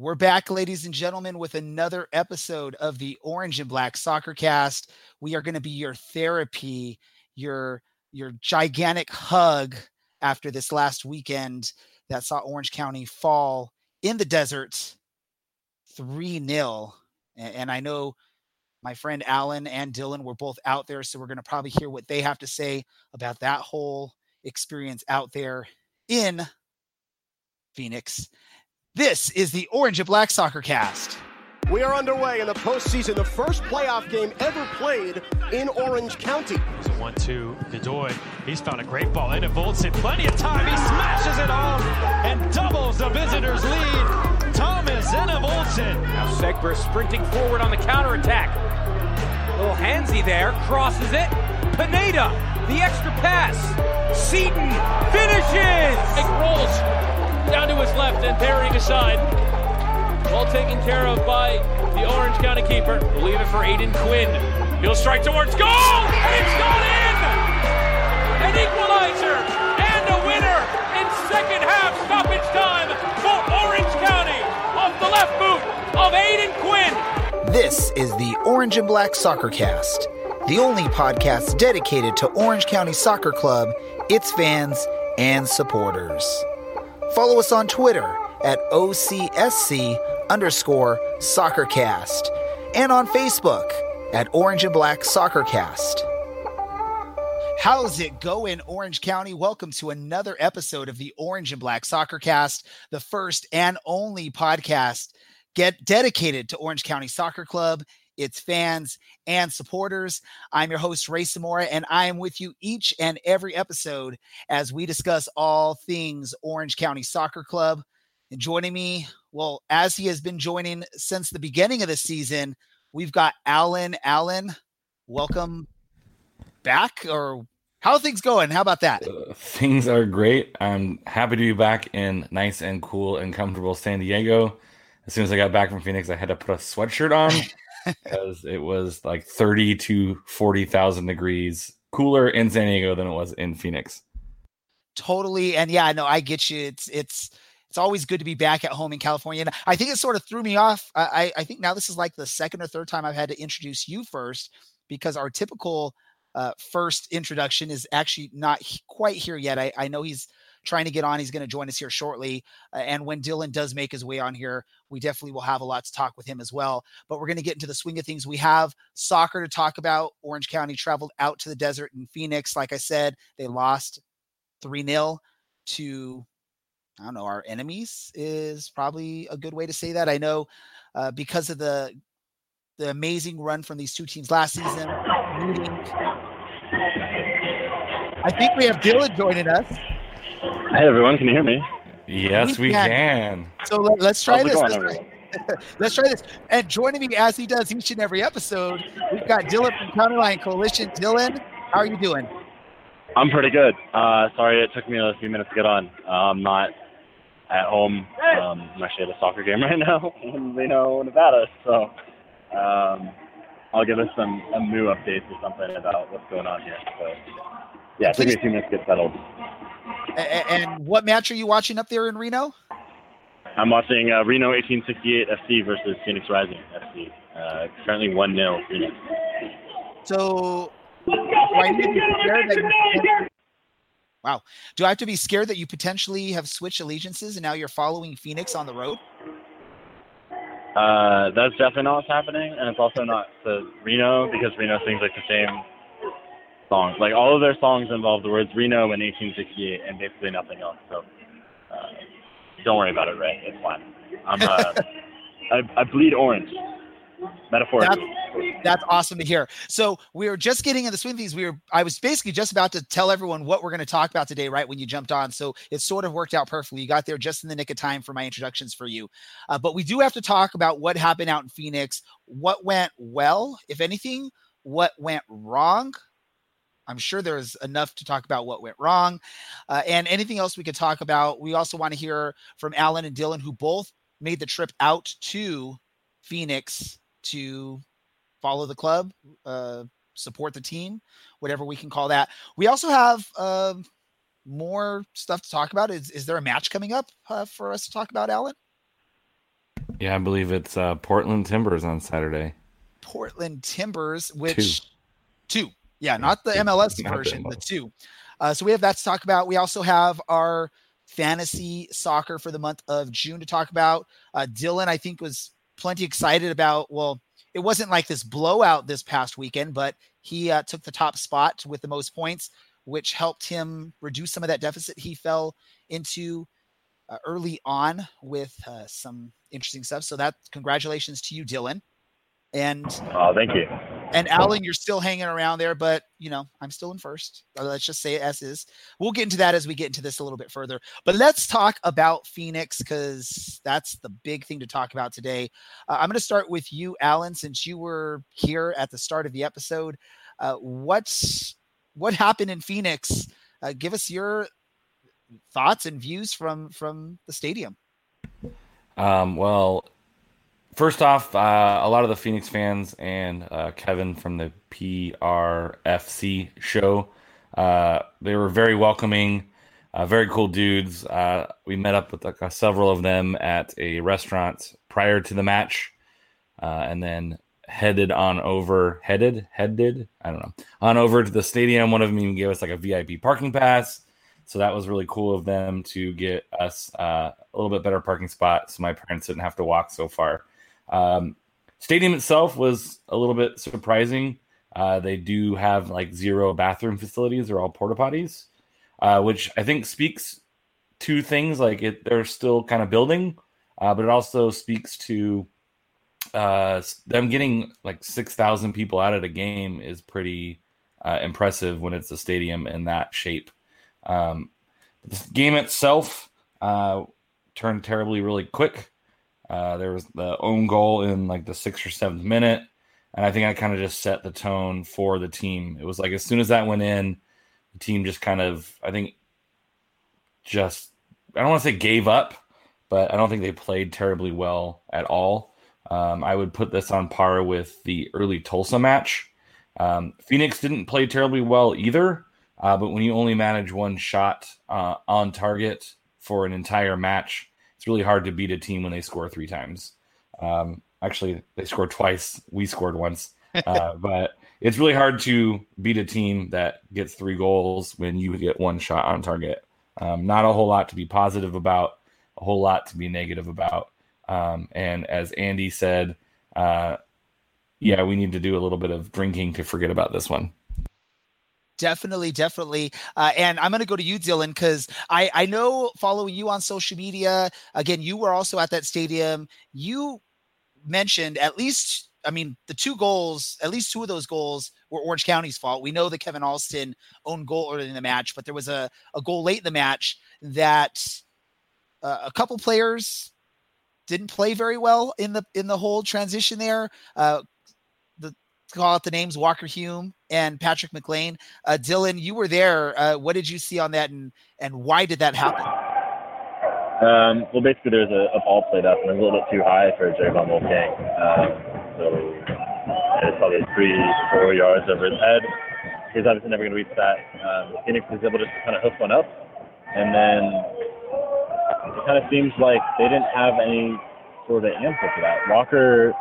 We're back, ladies and gentlemen, with another episode of the Orange and Black Soccer Cast. We are going to be your therapy, your your gigantic hug after this last weekend that saw Orange County fall in the desert 3 0. And I know my friend Alan and Dylan were both out there, so we're going to probably hear what they have to say about that whole experience out there in Phoenix. This is the Orange and Black Soccer Cast. We are underway in the postseason, the first playoff game ever played in Orange County. It's a 1 2 Godoy. He's found a great ball into Voltson. Plenty of time. He smashes it home and doubles the visitors' lead. Thomas Enevoldsen. Now Segber sprinting forward on the counterattack. Little handsy there, crosses it. Pineda, the extra pass. Seaton finishes. It rolls down to his left and parrying aside. Well taken care of by the Orange County keeper. We'll leave it for Aodhan Quinn. He'll strike towards goal, and it's gone in! An equalizer and a winner in second half stoppage time for Orange County off the left boot of Aodhan Quinn. This is the Orange and Black Soccer Cast, the only podcast dedicated to Orange County Soccer Club, its fans, and supporters. Follow us on Twitter at OCSC underscore soccercast and on Facebook at Orange and Black Soccercast. How's it going, Orange County? Welcome to another episode of the Orange and Black Soccercast, the first and only podcast get dedicated to Orange County Soccer Club its fans and supporters. I'm your host, Ray Samora, and I am with you each and every episode as we discuss all things Orange County Soccer Club. And joining me, well, as he has been joining since the beginning of the season, we've got Alan. Alan, welcome back, or how are things going? How about that? Uh, things are great. I'm happy to be back in nice and cool and comfortable San Diego. As soon as I got back from Phoenix, I had to put a sweatshirt on because it was like 30 to 40,000 degrees cooler in San Diego than it was in Phoenix. Totally. And yeah, no, I get you. It's, it's, it's always good to be back at home in California. And I think it sort of threw me off. I, I think now this is like the second or third time I've had to introduce you first because our typical uh, first introduction is actually not quite here yet. I, I know he's trying to get on. He's going to join us here shortly. Uh, and when Dylan does make his way on here, we definitely will have a lot to talk with him as well. But we're going to get into the swing of things. We have soccer to talk about. Orange County traveled out to the desert in Phoenix. Like I said, they lost 3 0 to, I don't know, our enemies is probably a good way to say that. I know uh, because of the the amazing run from these two teams last season. I think we have Dylan joining us. Hey everyone, can you hear me? Yes, we, we can. can. So let, us try this. Let's try, this. And joining me as he does each and every episode, we've got Dylan from County Line Coalition. Dylan, how are you doing? I'm pretty good. Uh, sorry it took me a few minutes to get on. Uh, I'm not at home. Um, I'm actually at a soccer game right now in Reno, Nevada. So um, I'll give us some a new updates or something about what's going on here. So yeah, it took me a few minutes to get settled. And what match are you watching up there in Reno? I'm watching uh, Reno 1868 FC versus Phoenix Rising FC. Uh, currently 1 0 Phoenix. So, do I need scared wow. Do I have to be scared that you potentially have switched allegiances and now you're following Phoenix on the road? Uh, that's definitely not what's happening, and it's also not the Reno because Reno seems like the same songs. Like all of their songs involve the words Reno and 1868 and basically nothing else. So uh, don't worry about it, Ray. It's fine. I'm uh, I, I bleed orange. Metaphorically. That's, that's, awesome to hear. So we were just getting in the swing things. We were I was basically just about to tell everyone what we're going to talk about today, right? When you jumped on. So it sort of worked out perfectly. You got there just in the nick of time for my introductions for you. Uh, but we do have to talk about what happened out in Phoenix, what went well, if anything, what went wrong, I'm sure there's enough to talk about what went wrong uh, and anything else we could talk about. We also want to hear from Alan and Dylan, who both made the trip out to Phoenix to follow the club, uh, support the team, whatever we can call that. We also have uh, more stuff to talk about. Is, is there a match coming up uh, for us to talk about, Alan? Yeah, I believe it's uh, Portland Timbers on Saturday. Portland Timbers, which two, two. Yeah, not the MLS not version, the, the two. Uh, so we have that to talk about. We also have our fantasy soccer for the month of June to talk about. Uh, Dylan, I think, was plenty excited about. Well, it wasn't like this blowout this past weekend, but he uh, took the top spot with the most points, which helped him reduce some of that deficit he fell into uh, early on with uh, some interesting stuff. So that congratulations to you, Dylan. And oh, thank you. And Alan, you're still hanging around there, but you know I'm still in first. Let's just say it as is. We'll get into that as we get into this a little bit further. But let's talk about Phoenix because that's the big thing to talk about today. Uh, I'm going to start with you, Alan, since you were here at the start of the episode. Uh, what's what happened in Phoenix? Uh, give us your thoughts and views from from the stadium. Um, well, first off, uh, a lot of the Phoenix fans and uh, Kevin from the PRFC show, uh, they were very welcoming, uh, very cool dudes. Uh, we met up with uh, several of them at a restaurant prior to the match, and then headed on over, headed, headed, I don't know, on over to the stadium. One of them even gave us like a VIP parking pass. So that was really cool of them to get us uh, a little bit better parking spot so my parents didn't have to walk so far. Um, stadium itself was a little bit surprising. Uh, they do have like zero bathroom facilities; they're all porta potties, uh, which I think speaks to things like it. They're still kind of building, uh, but it also speaks to uh, them getting like six thousand people out at a game is pretty uh, impressive when it's a stadium in that shape. Um, the game itself uh, turned terribly really quick. Uh, there was the own goal in like the sixth or seventh minute, and I think I kind of just set the tone for the team. It was like as soon as that went in, the team just kind of I think just I don't want to say gave up, but I don't think they played terribly well at all. Um, I would put this on par with the early Tulsa match. Um, Phoenix didn't play terribly well either, uh, but when you only manage one shot uh, on target for an entire match, it's really hard to beat a team when they score three times. Um, actually, they scored twice. We scored once. Uh, but it's really hard to beat a team that gets three goals when you get one shot on target. Um, not a whole lot to be positive about, a whole lot to be negative about. Um, and as Andy said, uh, yeah, we need to do a little bit of drinking to forget about this one. Definitely, definitely. Uh, and I'm going to go to you, Dylan, because I, I know following you on social media, again, you were also at that stadium. You mentioned at least, I mean, the two goals, at least two of those goals were Orange County's fault. We know that Kevin Alston owned goal early in the match, but there was a, a goal late in the match that uh, a couple players didn't play very well in the in the whole transition there. Uh, call out the names Walker Hume and Patrick McLain. Uh, Dylan, you were there. Uh, what did you see on that, and and why did that happen? Um, well, basically, there's a, a, ball played up, and it was a little bit too high for Jerry Von Wolfgang. Um, so it's probably three, four yards over his head. He's obviously never going to reach that. Um, Phoenix was able to just kind of hoof one up, and then it kind of seems like they didn't have any sort of answer for that. Walker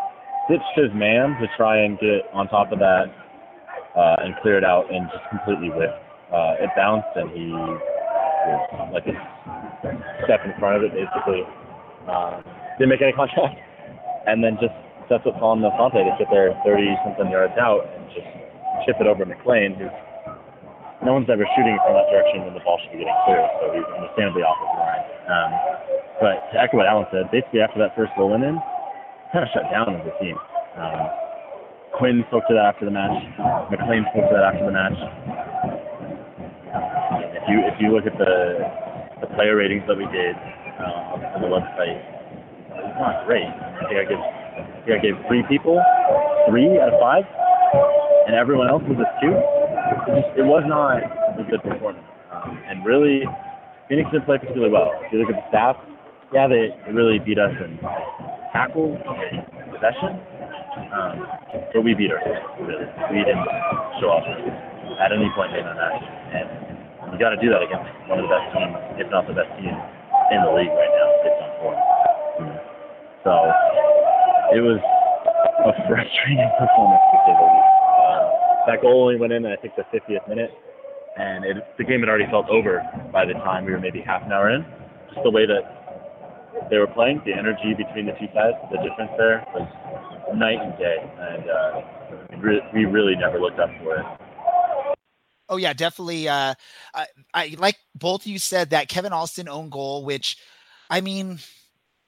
ditched his man to try and get on top of that uh, and clear it out and just completely whipped. Uh, it bounced and he was like a step in front of it basically. Uh, didn't make any contact and then just up on the Fonte to sit there 30 something yards out and just chip it over McLain, who's no one's ever shooting from that direction when the ball should be getting clear, so he's understandably off his line. Um, but to echo what Alan said, basically after that first goal went in, kind of shut down as a team. Um, Quinn spoke to that after the match. McLain spoke to that after the match. If you if you look at the the player ratings that we did uh, on the website, it's not great. I think I give I think I gave three people three out of five, and everyone else was a two. It was not a good performance. Um, and really, Phoenix didn't play particularly well. If you look at the stats, yeah, they, they really beat us in tackle possession. Um, but we beat ourselves, really. We didn't show off at any point in the match. And you got to do that against one of the best teams, if not the best team in the league right now, based on form. So it was a frustrating performance to say the least. Um, that goal only went in, I think, the 50th minute, and it, the game had already felt over by the time we were maybe half an hour in. Just the way that they were playing, the energy between the two sides, the difference there was night and day, and uh, we really never looked up for it. Oh yeah, definitely. Uh, I, I like both of you said that Kevin Alston own goal, which, I mean,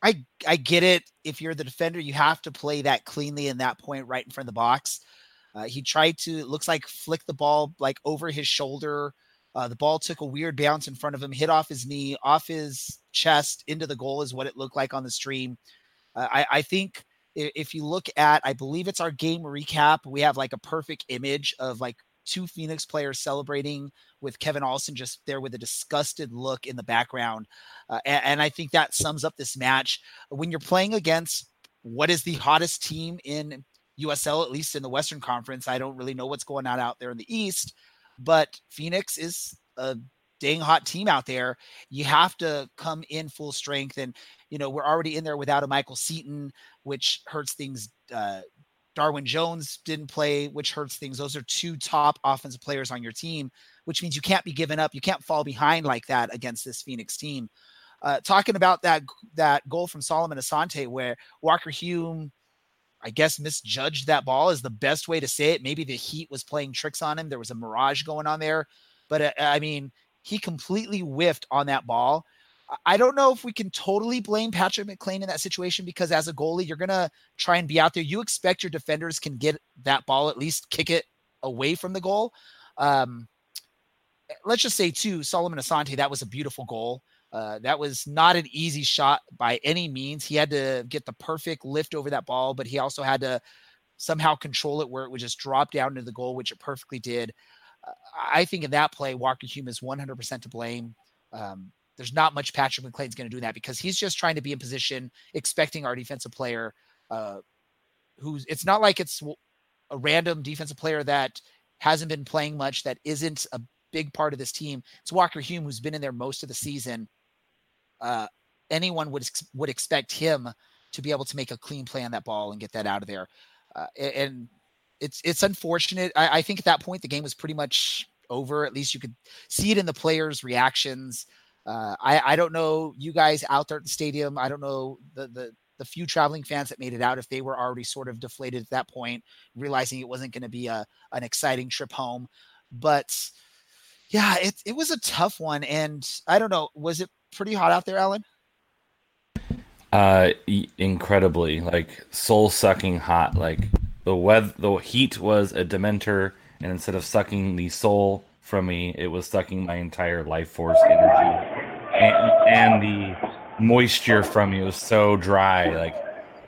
I I get it. If you're the defender, you have to play that cleanly in that point right in front of the box. Uh, he tried to looks like flick the ball like over his shoulder. Uh, the ball took a weird bounce in front of him, hit off his knee, off his chest into the goal is what it looked like on the stream. Uh, I, I think if you look at, I believe it's our game recap, we have like a perfect image of like two Phoenix players celebrating with Kevin Alston just there with a disgusted look in the background. Uh, and, and I think that sums up this match. When you're playing against what is the hottest team in USL, at least in the Western Conference, I don't really know what's going on out there in the East, but Phoenix is a dang hot team out there. You have to come in full strength. And, you know, we're already in there without a Michael Seaton, which hurts things uh, Darwin Jones didn't play, which hurts things. Those are two top offensive players on your team, which means you can't be given up. You can't fall behind like that against this Phoenix team. Uh, talking about that that goal from Solomon Asante, where Walker Hume, I guess, misjudged that ball is the best way to say it. Maybe the heat was playing tricks on him. There was a mirage going on there, but uh, I mean, he completely whiffed on that ball. I don't know if we can totally blame Patrick McLain in that situation because as a goalie, you're gonna try and be out there. You expect your defenders can get that ball, at least kick it away from the goal. Um, let's just say too, Solomon Asante, that was a beautiful goal. Uh, that was not an easy shot by any means. He had to get the perfect lift over that ball, but he also had to somehow control it where it would just drop down into the goal, which it perfectly did. I think in that play, Walker Hume is 100% to blame. Um, there's not much Patrick McLain's going to do that because he's just trying to be in position, expecting our defensive player, uh, who's it's not like it's a random defensive player that hasn't been playing much, that isn't a big part of this team. It's Walker Hume who's been in there most of the season. Uh, anyone would would expect him to be able to make a clean play on that ball and get that out of there. Uh, and it's it's unfortunate. I, I, think at that point the game was pretty much over. At least you could see it in the players' reactions. Uh, I, I don't know you guys out there at the stadium. I don't know the, the, the few traveling fans that made it out if they were already sort of deflated at that point, realizing it wasn't going to be a, an exciting trip home. But yeah, it, it was a tough one. And I don't know, was it pretty hot out there, Alan? Uh, incredibly, like soul sucking hot. Like the weather, the heat was a dementor, and instead of sucking the soul from me. It was sucking my entire life force energy, and, and the moisture from me was so dry, like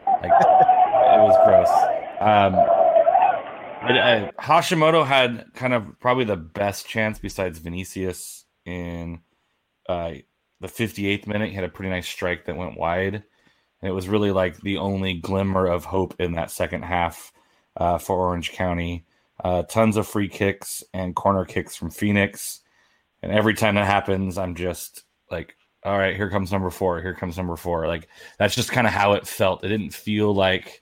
like it was gross. Um, uh, Hashimoto had kind of probably the best chance besides Vinicius in uh, the 58th minute. He had a pretty nice strike that went wide, and it was really like the only glimmer of hope in that second half uh, for Orange County. Uh, tons of free kicks and corner kicks from Phoenix. And every time that happens, I'm just like, all right, here comes number four. Here comes number four. Like that's just kind of how it felt. It didn't feel like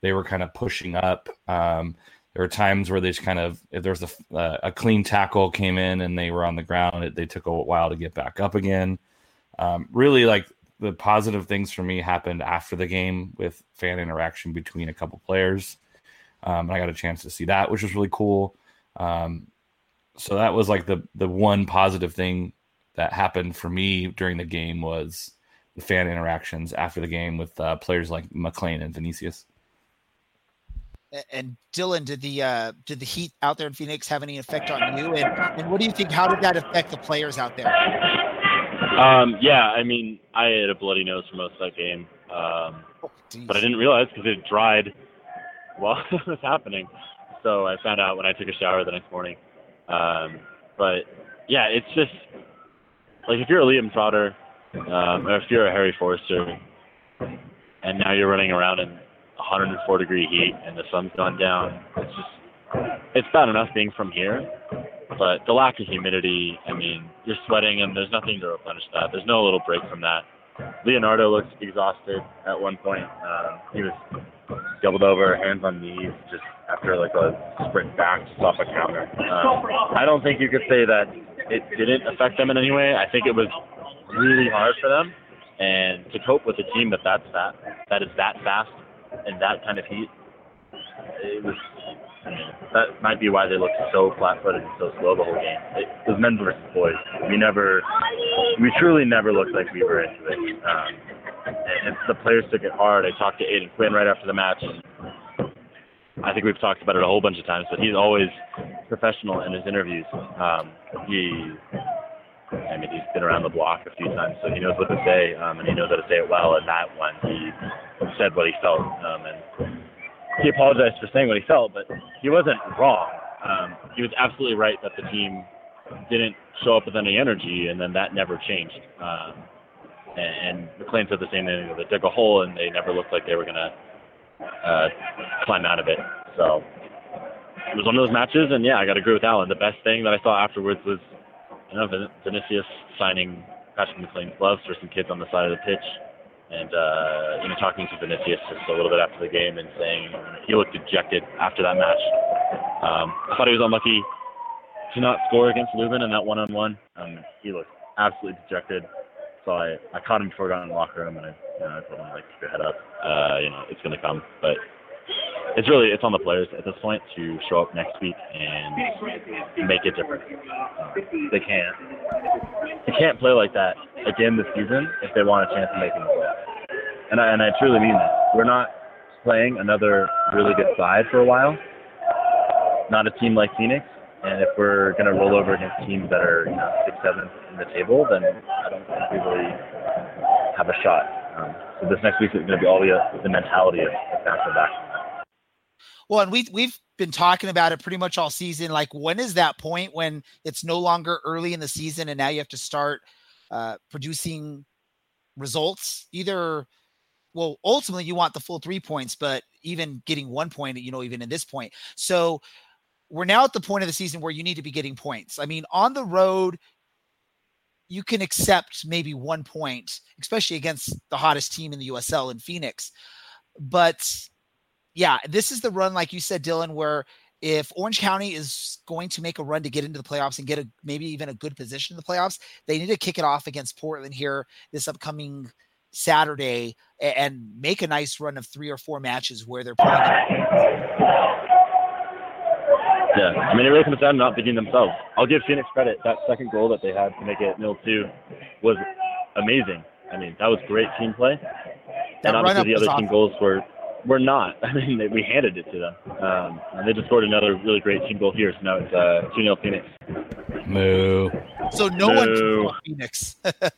they were kind of pushing up. Um, there were times where they just kind of, if there's a, uh, a clean tackle came in and they were on the ground, it, they took a while to get back up again. Um, really, like the positive things for me happened after the game with fan interaction between a couple players. Um, I got a chance to see that, which was really cool. Um, so that was like the the one positive thing that happened for me during the game was the fan interactions after the game with uh, players like McLain and Vinicius. And Dylan, did the uh, did the heat out there in Phoenix have any effect on you? And, and what do you think? How did that affect the players out there? Um, yeah, I mean, I had a bloody nose for most of that game, um, oh, but I didn't realize because it dried while it was happening. So I found out when I took a shower the next morning. Um, but yeah, it's just like if you're a Liam Trotter, um, or if you're a Harry Forrester, and now you're running around in 104 degree heat and the sun's gone down, it's just it's bad enough being from here. But the lack of humidity, I mean, you're sweating and there's nothing to replenish that. There's no little break from that. Leonardo looked exhausted at one point. Um, he was doubled over, hands on knees, just after like a sprint back just off a counter. Um, I don't think you could say that it didn't affect them in any way. I think it was really hard for them, and to cope with a team that that's that that is that fast and that kind of heat, it was. I mean, that might be why they looked so flat-footed and so slow the whole game. It, was men versus boys. We never, we truly never looked like we were into it. Um, and, the players took it hard. I talked to Aodhan Quinn right after the match, and I think we've talked about it a whole bunch of times, but he's always professional in his interviews. Um, he, I mean, he's been around the block a few times, so he knows what to say, um, and he knows how to say it well. And that one, he said what he felt, um, and he apologized for saying what he felt, but he wasn't wrong. Um, he was absolutely right that the team didn't show up with any energy, and then that never changed. Um, and, McLain said the same thing. They dug a hole, and they never looked like they were gonna uh, climb out of it. So it was one of those matches, and yeah, I got to agree with Alan. The best thing that I saw afterwards was, you know, Vinicius signing Patrick McLain's gloves for some kids on the side of the pitch, and uh, you know, talking to Vinicius just a little bit after the game and saying he looked dejected after that match. Um, I thought he was unlucky to not score against Lubin in that one-on-one. Um, he looked absolutely dejected. So I, I caught him before I got in the locker room, and I, you know, I told him like, keep your head up. Uh, you know, it's gonna come. But it's really it's on the players at this point to show up next week and make it different. Uh, they can't they can't play like that again this season if they want a chance of making the playoffs. And I and I truly mean that. We're not playing another really good side for a while. Not a team like Phoenix. And if we're to roll over against teams that are, you know, six, seventh in the table, then I don't think we really have a shot. Um, so this next week is to be all the, the mentality of, back to back. Well, and we we've been talking about it pretty much all season. Like, when is that point when it's no longer early in the season and now you have to start uh, producing results? Either, well, ultimately you want the full three points, but even getting one point, you know, even in this point. So we're now at the point of the season where you need to be getting points. I mean, on the road, you can accept maybe one point, especially against the hottest team in the USL in Phoenix. But yeah, this is the run, like you said, Dylan, where if Orange County is going to make a run to get into the playoffs and get a maybe even a good position in the playoffs, they need to kick it off against Portland here this upcoming Saturday and make a nice run of three or four matches where they're playing. Yeah, I mean, it really comes down to not beating themselves. I'll give Phoenix credit. That second goal that they had to make it nil two was amazing. I mean, that was great team play. That and obviously the other awesome. team goals were were not. I mean, they, we handed it to them. Um, and they just scored another really great team goal here. So now it's uh, 2 0 Phoenix. Moo. So no one Phoenix, uh,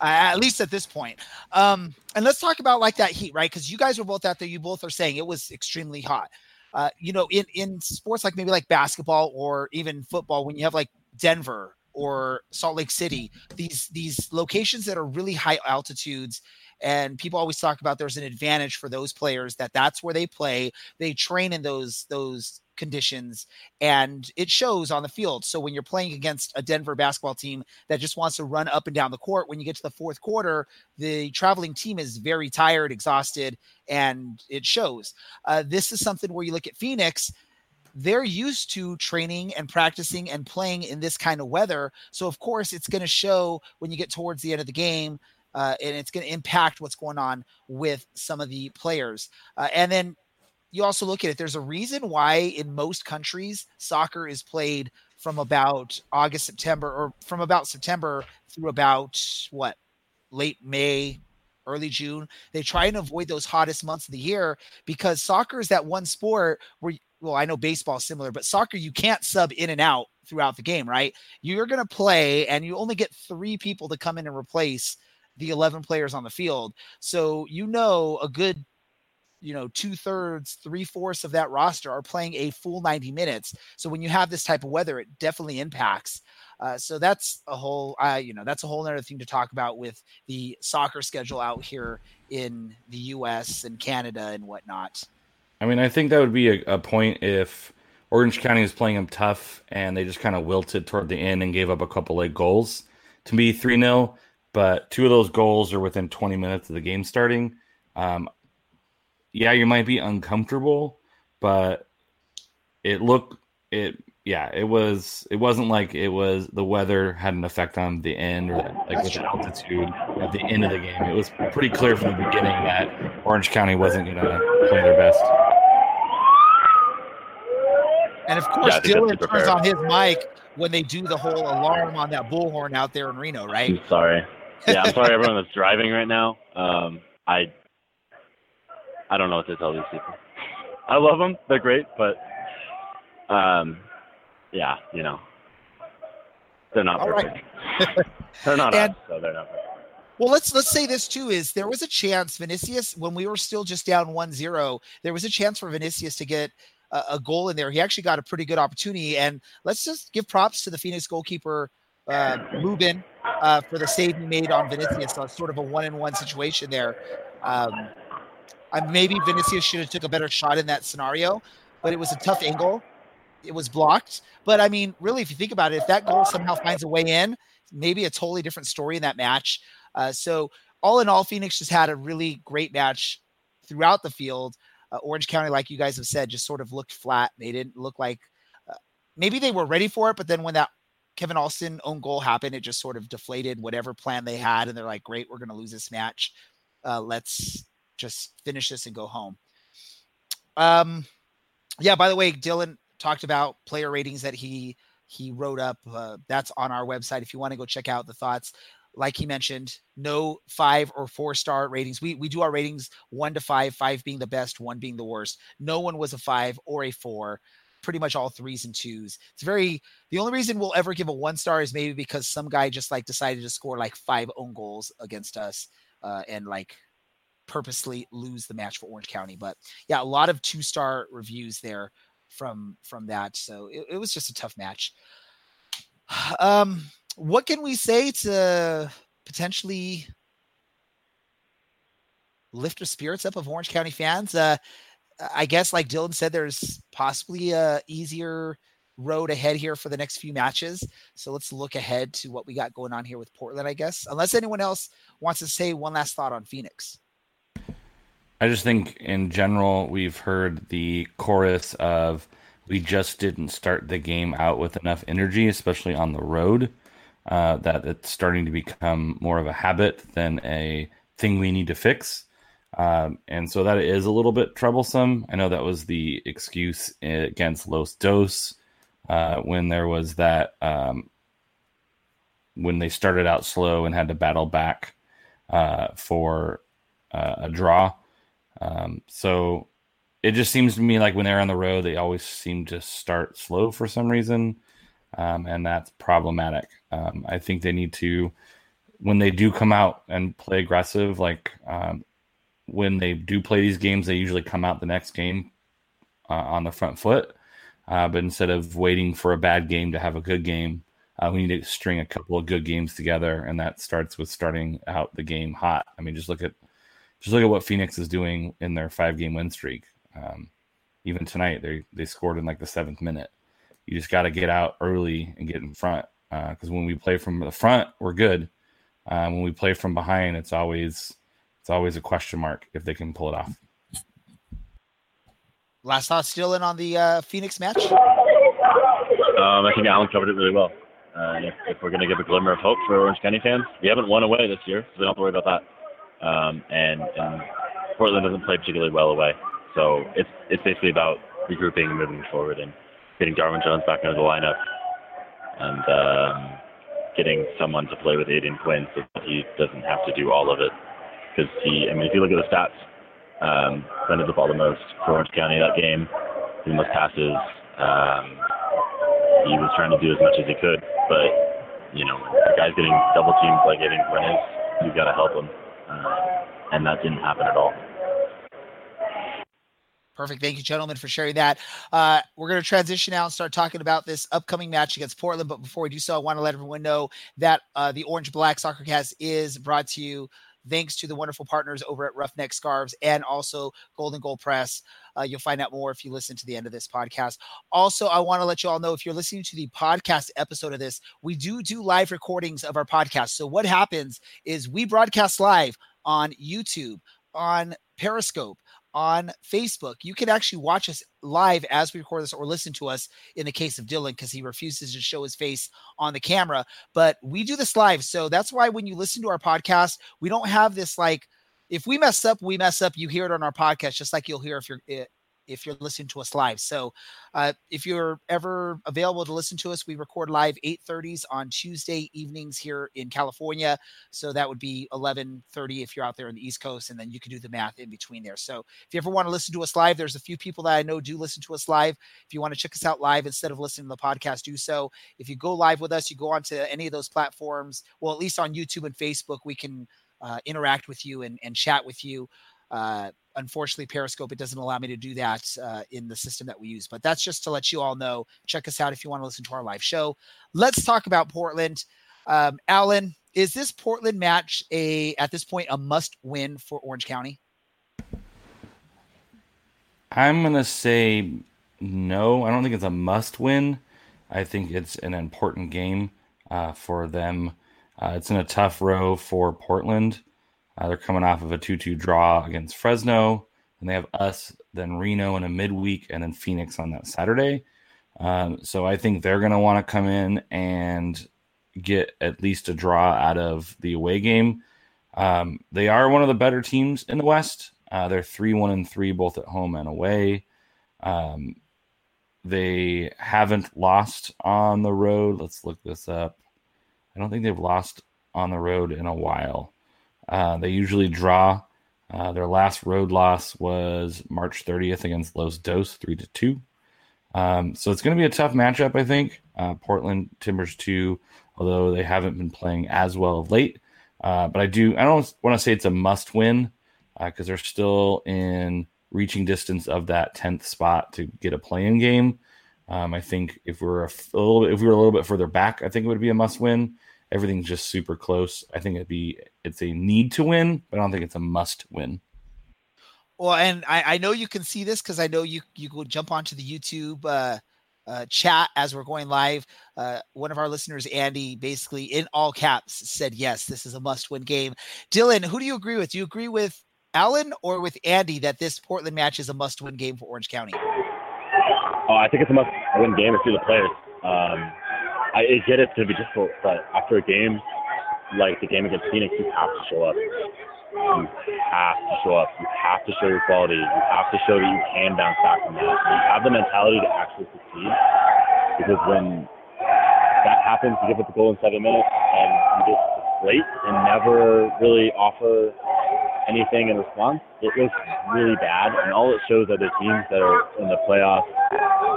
at least at this point. Um, and let's talk about like that heat, right? Because you guys were both out there. You both are saying it was extremely hot. Uh, you know, in in sports like maybe like basketball or even football, when you have like Denver or Salt Lake City, these these locations that are really high altitudes, and people always talk about there's an advantage for those players that that's where they play. They train in those those conditions and it shows on the field. So when you're playing against a Denver basketball team that just wants to run up and down the court, when you get to the fourth quarter, the traveling team is very tired, exhausted, and it shows. Uh, this is something where you look at Phoenix. They're used to training and practicing and playing in this kind of weather. So, of course, it's going to show when you get towards the end of the game. Uh, and it's going to impact what's going on with some of the players. Uh, and then you also look at it there's a reason why in most countries soccer is played from about august september or from about september through about what late may early june they try and avoid those hottest months of the year because soccer is that one sport where well i know baseball is similar but soccer you can't sub in and out throughout the game right? You're going to play and you only get three people to come in and replace the 11 players on the field. So you know a good you know two thirds three fourths of that roster are playing a full 90 minutes. So when you have this type of weather it definitely impacts. Uh, so that's a whole uh, you know that's a whole other thing to talk about with the soccer schedule out here in the us and canada and whatnot I mean, I think that would be a, a point if Orange County was playing them tough and they just kind of wilted toward the end and gave up a couple late goals. To me, 3 0, but two of those goals are within 20 minutes of the game starting. Um, yeah, you might be uncomfortable, but it looked it yeah, it was it wasn't like it was the weather had an effect on the end or like with the altitude at the end of the game. It was pretty clear from the beginning that Orange County wasn't gonna play their best. And of course, yeah, Dylan turns on his mic when they do the whole alarm on that bullhorn out there in Reno, right? I'm sorry. Yeah, I'm sorry everyone that's driving right now. Um, I I don't know what to tell these people. I love them; they're great, but um, yeah, you know, they're not All perfect. Right. they're not and, us, so they're not perfect. Well, let's let's say this too is there was a chance Vinicius when we were still just down 1-0, there was a chance for Vinicius to get a, goal in there. He actually got a pretty good opportunity and let's just give props to the Phoenix goalkeeper uh Lubin uh, for the save he made on Vinicius. So it's sort of a one in one situation there. Um, maybe Vinicius should have took a better shot in that scenario, but it was a tough angle it was blocked. But I mean, really, if you think about it, if that goal somehow finds a way in, maybe a totally different story in that match. Uh, so all in all, Phoenix just had a really great match throughout the field. Uh, Orange County, like you guys have said, just sort of looked flat. They didn't look like uh, maybe they were ready for it, but then when that Kevin Alston own goal happened, it just sort of deflated whatever plan they had, and they're like, "Great, we're going to lose this match. Uh, let's just finish this and go home." Um, yeah. By the way, Dylan, talked about player ratings that he he wrote up. Uh, that's on our website if you want to go check out the thoughts. Like he mentioned, no five or four star ratings. We we do our ratings one to five, five being the best, one being the worst. No one was a five or a four. Pretty much all threes and twos. It's very the only reason we'll ever give a one star is maybe because some guy just like decided to score like five own goals against us uh, and like purposely lose the match for Orange County. But yeah, a lot of two star reviews there from from that. So it, it was just a tough match. Um, what can we say to potentially lift the spirits up of Orange County fans? Uh, I guess, like Dylan said, there's possibly a easier road ahead here for the next few matches. So let's look ahead to what we got going on here with Portland, I guess. Unless anyone else wants to say one last thought on Phoenix. I just think in general, we've heard the chorus of we just didn't start the game out with enough energy, especially on the road. Uh, that it's starting to become more of a habit than a thing we need to fix. Um, and so that is a little bit troublesome. I know that was the excuse against Los Dos uh, when there was that, um, when they started out slow and had to battle back uh, for uh, a draw. Um, so it just seems to me like when they're on the road, they always seem to start slow for some reason, um, and that's problematic. Um, I think they need to, when they do come out and play aggressive, like um, when they do play these games, they usually come out the next game uh, on the front foot. Uh, but instead of waiting for a bad game to have a good game, uh, we need to string a couple of good games together, and that starts with starting out the game hot. I mean, just look at just look at what Phoenix is doing in their five game win streak. Um, even tonight, they they scored in like the seventh minute. You just got to get out early and get in front because uh, when we play from the front, we're good. Uh, when we play from behind, it's always it's always a question mark if they can pull it off. Last thought, still in on the uh, Phoenix match. Um, I think Alan covered it really well. Uh, if, if, we're going to give a glimmer of hope for Orange County fans, we haven't won away this year, so we don't have to worry about that. Um, and, and Portland doesn't play particularly well away. So it's it's basically about regrouping and moving forward and getting Darwin Jones back into the lineup and um, getting someone to play with Aodhan Quinn so that he doesn't have to do all of it. Because he, I mean, if you look at the stats, um, had the ball the most for Orange County that game, the most passes. Um, he was trying to do as much as he could, but you know, the guy's getting double teamed like Aodhan Quinn is, you've got to help him uh, and that didn't happen at all. Perfect. Thank you, gentlemen, for sharing that. Uh, we're going to transition now and start talking about this upcoming match against Portland. But before we do so, I want to let everyone know that uh, the Orange Black Soccer Cast is brought to you thanks to the wonderful partners over at Roughneck Scarves and also Golden Gold Press. Uh, you'll find out more if you listen to the end of this podcast. Also, I want to let you all know if you're listening to the podcast episode of this, we do do live recordings of our podcast. So, what happens is we broadcast live on YouTube, on Periscope, on Facebook. You can actually watch us live as we record this or listen to us in the case of Dylan because he refuses to show his face on the camera. But we do this live. So that's why when you listen to our podcast, we don't have this like, if we mess up, we mess up. You hear it on our podcast, just like you'll hear if you're eh, if you're listening to us live. So uh, if you're ever available to listen to us, we record live 8:30s on Tuesday evenings here in California. So that would be 11:30 if you're out there in the East Coast, and then you can do the math in between there. So if you ever want to listen to us live, there's a few people that I know do listen to us live. If you want to check us out live instead of listening to the podcast, do so. If you go live with us, you go onto any of those platforms. Well, at least on YouTube and Facebook, we can uh, interact with you and, and chat with you. Uh, unfortunately, Periscope, it doesn't allow me to do that uh, in the system that we use. But that's just to let you all know. Check us out if you want to listen to our live show. Let's talk about Portland. Um, Alan, is this Portland match a at this point a must win for Orange County? I'm gonna say no. I don't think it's a must win. I think it's an important game uh, for them. Uh, it's in a tough row for Portland. Uh, they're coming off of a 2 2 draw against Fresno, and they have us, then Reno in a midweek, and then Phoenix on that Saturday. Um, so I think they're going to want to come in and get at least a draw out of the away game. Um, they are one of the better teams in the West. Uh, they're 3 1 and 3, both at home and away. Um, they haven't lost on the road. Let's look this up. I don't think they've lost on the road in a while. Uh, they usually draw. Uh, their last road loss was March 30th against Los Dos, three to two. Um, so it's going to be a tough matchup, I think. Uh, Portland Timbers two, although they haven't been playing as well of late. Uh, but I do. I don't want to say it's a must win because uh, they're still in reaching distance of that tenth spot to get a play-in game. Um, I think if we're a, a little if we were a little bit further back, I think it would be a must win everything's just super close. I think it'd be it's a need to win, but I don't think it's a must win. Well, and I, I know you can see this because I know you you go jump onto the YouTube uh, uh, chat as we're going live. Uh, one of our listeners, Andy, basically in all caps said, "Yes, this is a must-win game." Dylan, who do you agree with? Do you agree with Alan or with Andy that this Portland match is a must-win game for Orange County? Oh, I think it's a must-win game for the players. Um, I, get it's to be difficult, but after a game like the game against Phoenix, you have to show up. You have to show up. You have to show your quality. You have to show that you can bounce back from that. You have the mentality to actually succeed. Because when that happens, you give up a goal in seven minutes and you just deflate and never really offer anything in response, it goes really bad. And all it shows other teams that are in the playoffs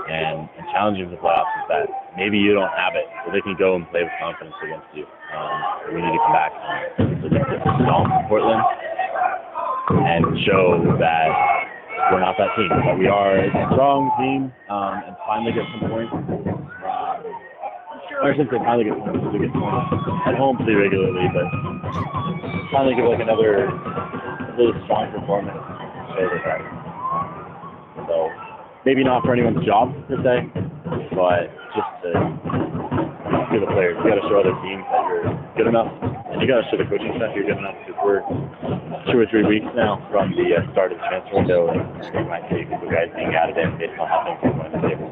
and, and challenging the playoffs is that maybe you don't have it, so they can go and play with confidence against you. Um, we need to come back and stomp Portland and show that we're not that team, but we are a strong team um, and finally get some points. Or since they finally get points, we get at home pretty regularly, but finally give like another really strong performance. So maybe not for anyone's job per se, but just to give the players. You got to show other teams that you're good enough, and you got to show the coaching staff you're good enough because we're two or three weeks now from the uh, start of the transfer window, and we might see the guys being added in based on how things are going to.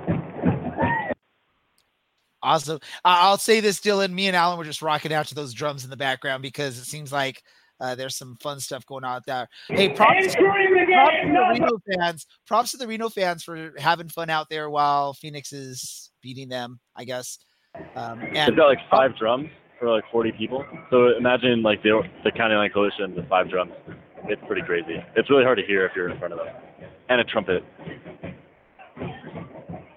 Awesome. Uh, I'll say this, Dylan. Me and Alan were just rocking out to those drums in the background because it seems like uh, there's some fun stuff going on out there. Hey, props, props to the Reno fans. Props to the Reno fans for having fun out there while Phoenix is beating them. I guess. Um, and they've got like five drums for like 40 people. So imagine like the the county line coalition with five drums. It's pretty crazy. It's really hard to hear if you're in front of them, and a trumpet.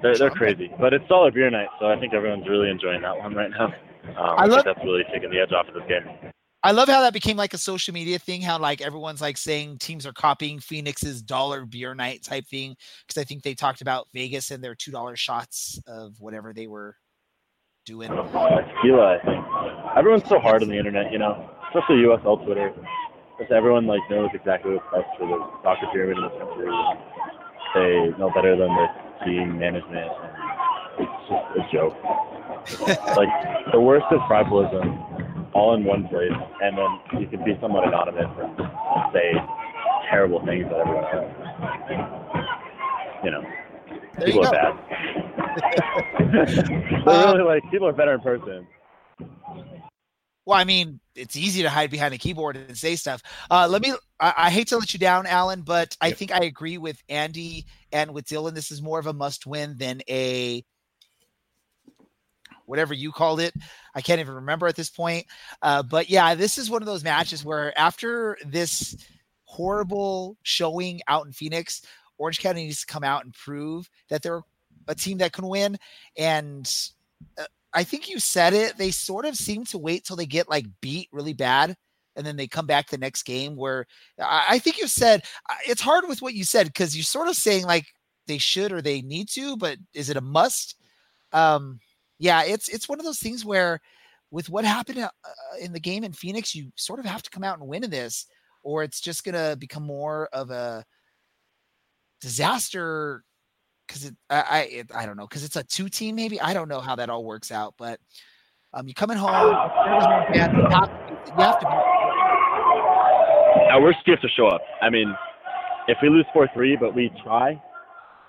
They're, they're crazy, but it's solid beer night, so I think everyone's really enjoying that one right now. Um, I, love, that's really taking the edge off of this game. I love how that became like a social media thing. How like everyone's like saying teams are copying Phoenix's dollar beer night type thing because I think they talked about Vegas and their two dollar shots of whatever they were doing. Tequila, I think. Everyone's so hard on the internet, you know, especially USL Twitter. just everyone like knows exactly what's best for the soccer pyramid in this country. They know better than the team management. And it's just a joke. like the worst is tribalism, all in one place, and then you can be somewhat anonymous and say terrible things that everyone else. You know, There people go. are bad. They're uh, really like people are better in person. Well, I mean, it's easy to hide behind a keyboard and say stuff. Uh, let me. I, I hate to let you down, Alan, but I think I agree with Andy and with Dylan. This is more of a must-win than a whatever you called it. I can't even remember at this point. Uh, but yeah, this is one of those matches where after this horrible showing out in Phoenix, Orange County needs to come out and prove that they're a team that can win. And uh, I think you said it. They sort of seem to wait till they get like beat really bad. And then they come back the next game where I, think you said it's hard with what you said because you're sort of saying like they should or they need to, but is it a must? Um, yeah, it's it's one of those things where with what happened uh, in the game in Phoenix, you sort of have to come out and win in this, or it's just gonna become more of a disaster because it I I, it, I don't know because it's a two team maybe I don't know how that all works out, but um, you're coming home. there was no You have, you to be. Worst, you have to show up. I mean, if we lose four three, but we try,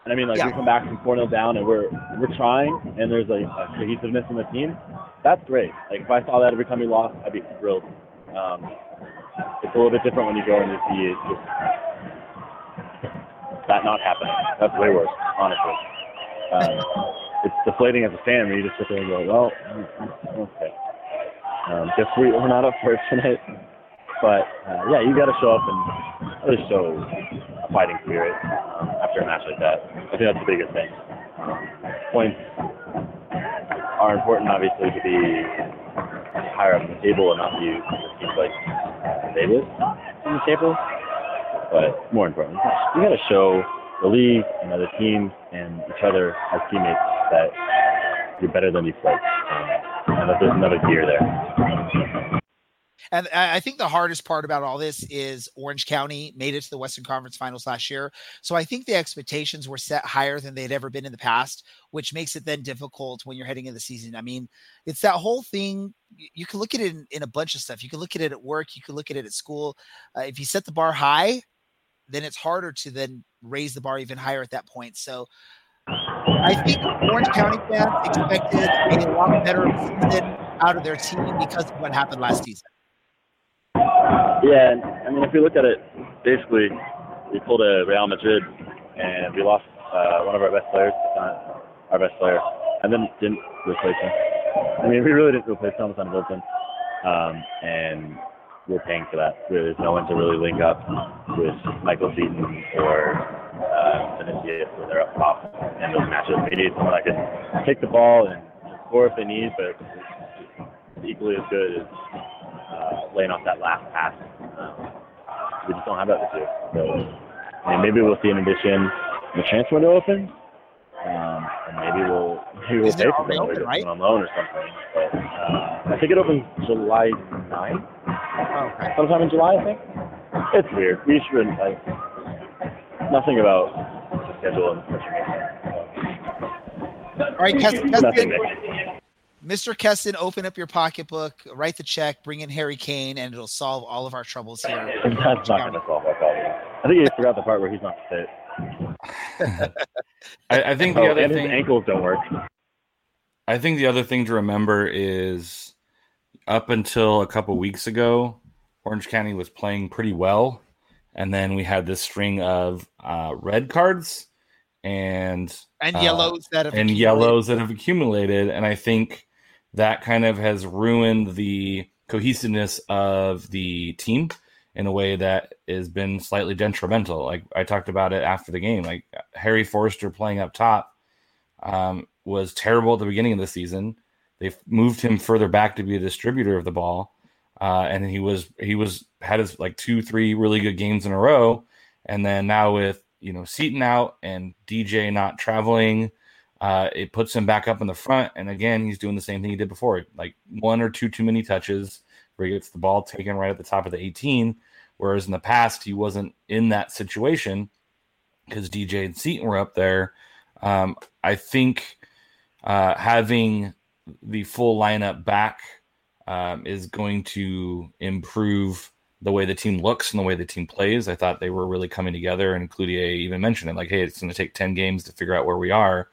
and I mean, like Yeah. we come back from four 0 down, and we're we're trying, and there's like a cohesiveness in the team. That's great. Like if I saw that every time we lost, I'd be thrilled. Um, it's a little bit different when you go and you see it that not happening. That's way worse, honestly. Um, it's deflating as a fan when you just sit there and go, well, okay. Um, guess we, we're not up for it tonight. But uh, yeah, you got to show up and really show a fighting spirit um, after a match like that. I think that's the biggest thing. Points are important, obviously, to be higher up the table and not be teams like Vegas on the table. But more importantly, you got to show the league and other teams and each other as teammates that you're better than you played, um, and that there's another gear there. And I I think the hardest part about all this is Orange County made it to the Western Conference Finals last year. So I think the expectations were set higher than they'd ever been in the past, which makes it then difficult when you're heading into the season. I mean, it's that whole thing. You can look at it in, in a bunch of stuff. You can look at it at work. You can look at it at school. Uh, if you set the bar high, then it's harder to then raise the bar even higher at that point. So I think Orange County fans expected a lot better season out of their team because of what happened last season. Yeah, I mean, if you look at it, basically, we pulled a Real Madrid and we lost uh, one of our best players, not our best player, and then didn't replace him. I mean, we really didn't replace Jonathan Wilson, um, and we're paying for that. There's no one to really link up with Michael Seaton or uh, Vinicius when they're up top in those matches. We need someone that can take the ball and score if they need, but it's equally as good as uh, laying off that last pass. Um, we just don't have that this year. So, mean, maybe we'll see an addition the transfer window opens. Um, and maybe we'll maybe we'll pay it for already someone right? on loan or something. But uh, I think it opens July 9th, Okay. sometime in July. I think it's weird. We shouldn't like nothing about the schedule and such All right, Keston, Nothing. Keston, Mr. Keston, open up your pocketbook, write the check, bring in Harry Kane, and it'll solve all of our troubles here. That's not going to solve our problem. I think you forgot the part where he's not fit. I, I think the Oh, other and his thing ankles don't work. I think the other thing to remember is up until a couple weeks ago, Orange County was playing pretty well, and then we had this string of uh, red cards and And Uh, yellows that have and yellows that have accumulated, and I think that kind of has ruined the cohesiveness of the team in a way that has been slightly detrimental. Like I talked about it after the game, like Harry Forrester playing up top um, was terrible at the beginning of the season. They've moved him further back to be a distributor of the ball, uh, and he was he was had his like two three really good games in a row, and then now with you know Seaton out and DJ not traveling, uh, it puts him back up in the front, and again he's doing the same thing he did before, like one or two too many touches where he gets the ball taken right at the top of the 18. Whereas in the past, he wasn't in that situation because DJ and Seaton were up there. Um, I think uh, having the full lineup back um, is going to improve the way the team looks and the way the team plays. I thought they were really coming together, and Cloutier even mentioned it like, hey, it's going to take 10 games to figure out where we are.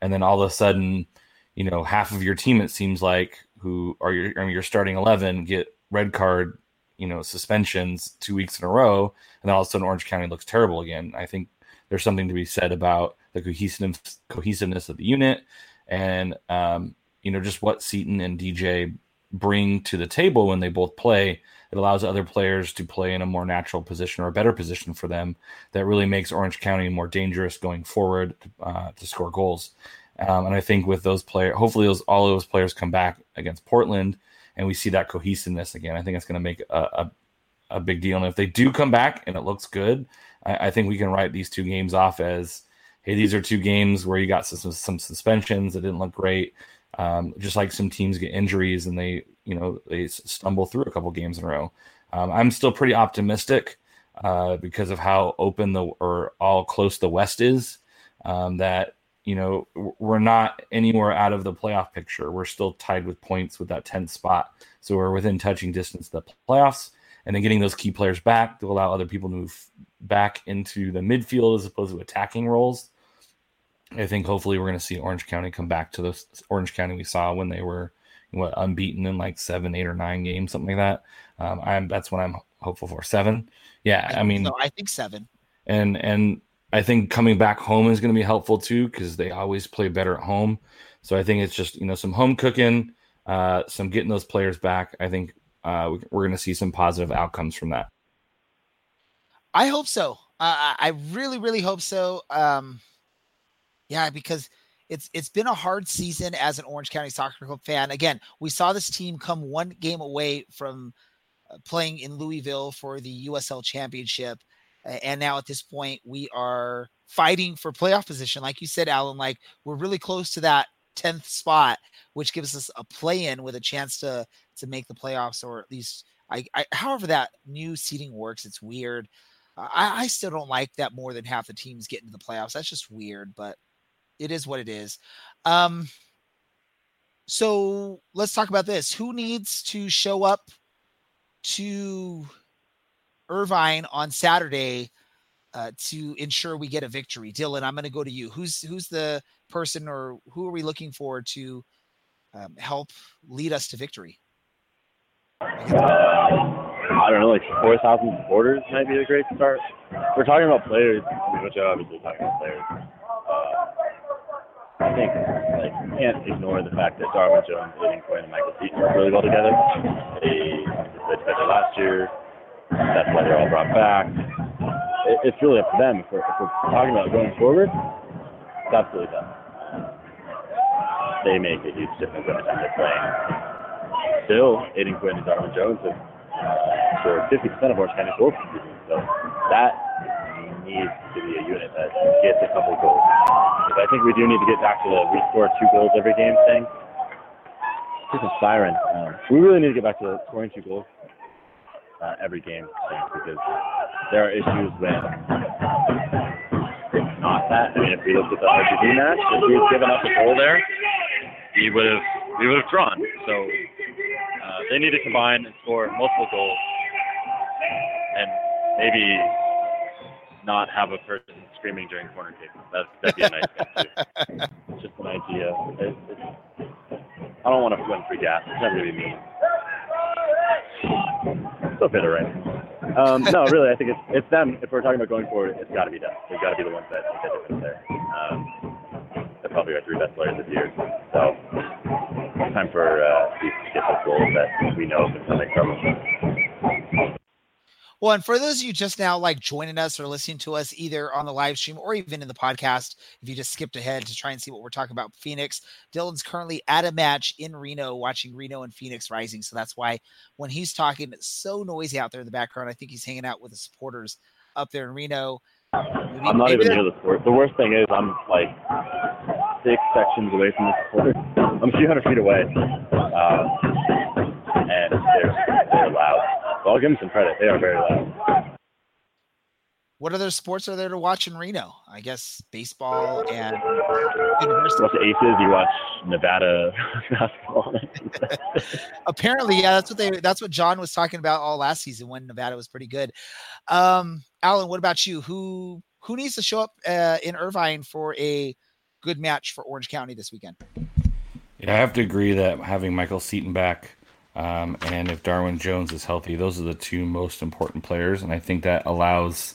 And then all of a sudden, you know, half of your team, it seems like, who are your, I mean, your starting 11 get red card, you know, suspensions two weeks in a row. And then all of a sudden, Orange County looks terrible again. I think there's something to be said about the cohesiveness, cohesiveness of the unit and, um, you know, just what Seaton and DJ bring to the table when they both play. It allows other players to play in a more natural position or a better position for them. That really makes Orange County more dangerous going forward uh, to score goals. Um, and I think with those players, hopefully those all those players come back against Portland, and we see that cohesiveness again. I think it's going to make a, a, a big deal. And if they do come back and it looks good, I, I, think we can write these two games off as, hey, these are two games where you got some, some suspensions that didn't look great. Um, just like some teams get injuries and they, you know, they stumble through a couple games in a row. Um, I'm still pretty optimistic uh, because of how open the or all close the West is. Um, that you know we're not anywhere out of the playoff picture. We're still tied with points with that 10th spot, so we're within touching distance of the playoffs. And then getting those key players back to allow other people to move back into the midfield as opposed to attacking roles I think hopefully we're going to see Orange County come back to the Orange County we saw when they were what unbeaten in like seven, eight, or nine games, something like that. Um, I'm that's what I'm hopeful for. Seven, yeah. I, I mean, so I think seven. And and I think coming back home is going to be helpful too because they always play better at home. So I think it's just you know some home cooking, uh, some getting those players back. I think uh, we're going to see some positive outcomes from that. I hope so. Uh, I really, really hope so. Um, yeah, because it's it's been a hard season as an Orange County Soccer Club fan. Again, we saw this team come one game away from uh, playing in Louisville for the USL Championship, and now at this point we are fighting for playoff position. Like you said, Alan, like we're really close to that tenth spot, which gives us a play-in with a chance to to make the playoffs, or at least I, I however that new seating works. It's weird. I, I still don't like that more than half the teams get into the playoffs. That's just weird, but it is what it is. Um, so let's talk about this. Who needs to show up to Irvine on Saturday uh, to ensure we get a victory? Dylan, I'm going to go to you. Who's who's the person, or who are we looking for to um, help lead us to victory? I don't know, like 4,000 supporters might be a great start. We're talking about players, which are obviously talking about players. I think like you can't ignore the fact that Darwin Jones, Aodhan Quinn, and Michael Seaton work really well together. They played together last year. That's why they're all brought back. It, it's really up to them. If we're, if we're talking about going forward, it's absolutely them. They make a huge difference every time they're playing. Still, Aodhan Quinn and Darwin Jones have uh, scored 50% of Orange County goals. So that needs to be a unit that gets a couple goals. But I think we do need to get back to the we score two goals every game thing. Just a siren. Um, we really need to get back to scoring two goals uh, every game because there are issues with not that. I mean, if we looked at the RGV match, if we had given up a goal there, we would have we would have drawn. So uh, they need to combine and score multiple goals, and maybe not have a person screaming during corner kicks. That, that'd be a nice thing too. It's just an idea. It, I don't want to win free gas. It's not really mean. Still fit it right. Um, no, really, I think it's it's them. If we're talking about going forward, it's got to be them. They've got to be the ones that make a difference there. Um, they're probably our three best players this year. So it's time for uh, these to get those goals that we know been coming from them. Well, and for those of you just now like joining us or listening to us either on the live stream or even in the podcast, if you just skipped ahead to try and see what we're talking about, Phoenix, Dylan's currently at a match in Reno watching Reno and Phoenix Rising. So that's why when he's talking, it's so noisy out there in the background. I think he's hanging out with the supporters up there in Reno. Maybe, I'm not even near the support. The worst thing is I'm like six sections away from the supporters. I'm a few hundred feet away, uh, I'll give them some credit. They are very loud. What other sports are there to watch in Reno? I guess baseball and university. Watch the Aces. You watch Nevada basketball. Apparently, yeah, that's what they. That's what John was talking about all last season when Nevada was pretty good. Um, Alan, what about you? Who who needs to show up uh, in Irvine for a good match for Orange County this weekend? Yeah, I have to agree that having Michael Seaton back um, and if Darwin Jones is healthy, those are the two most important players, and I think that allows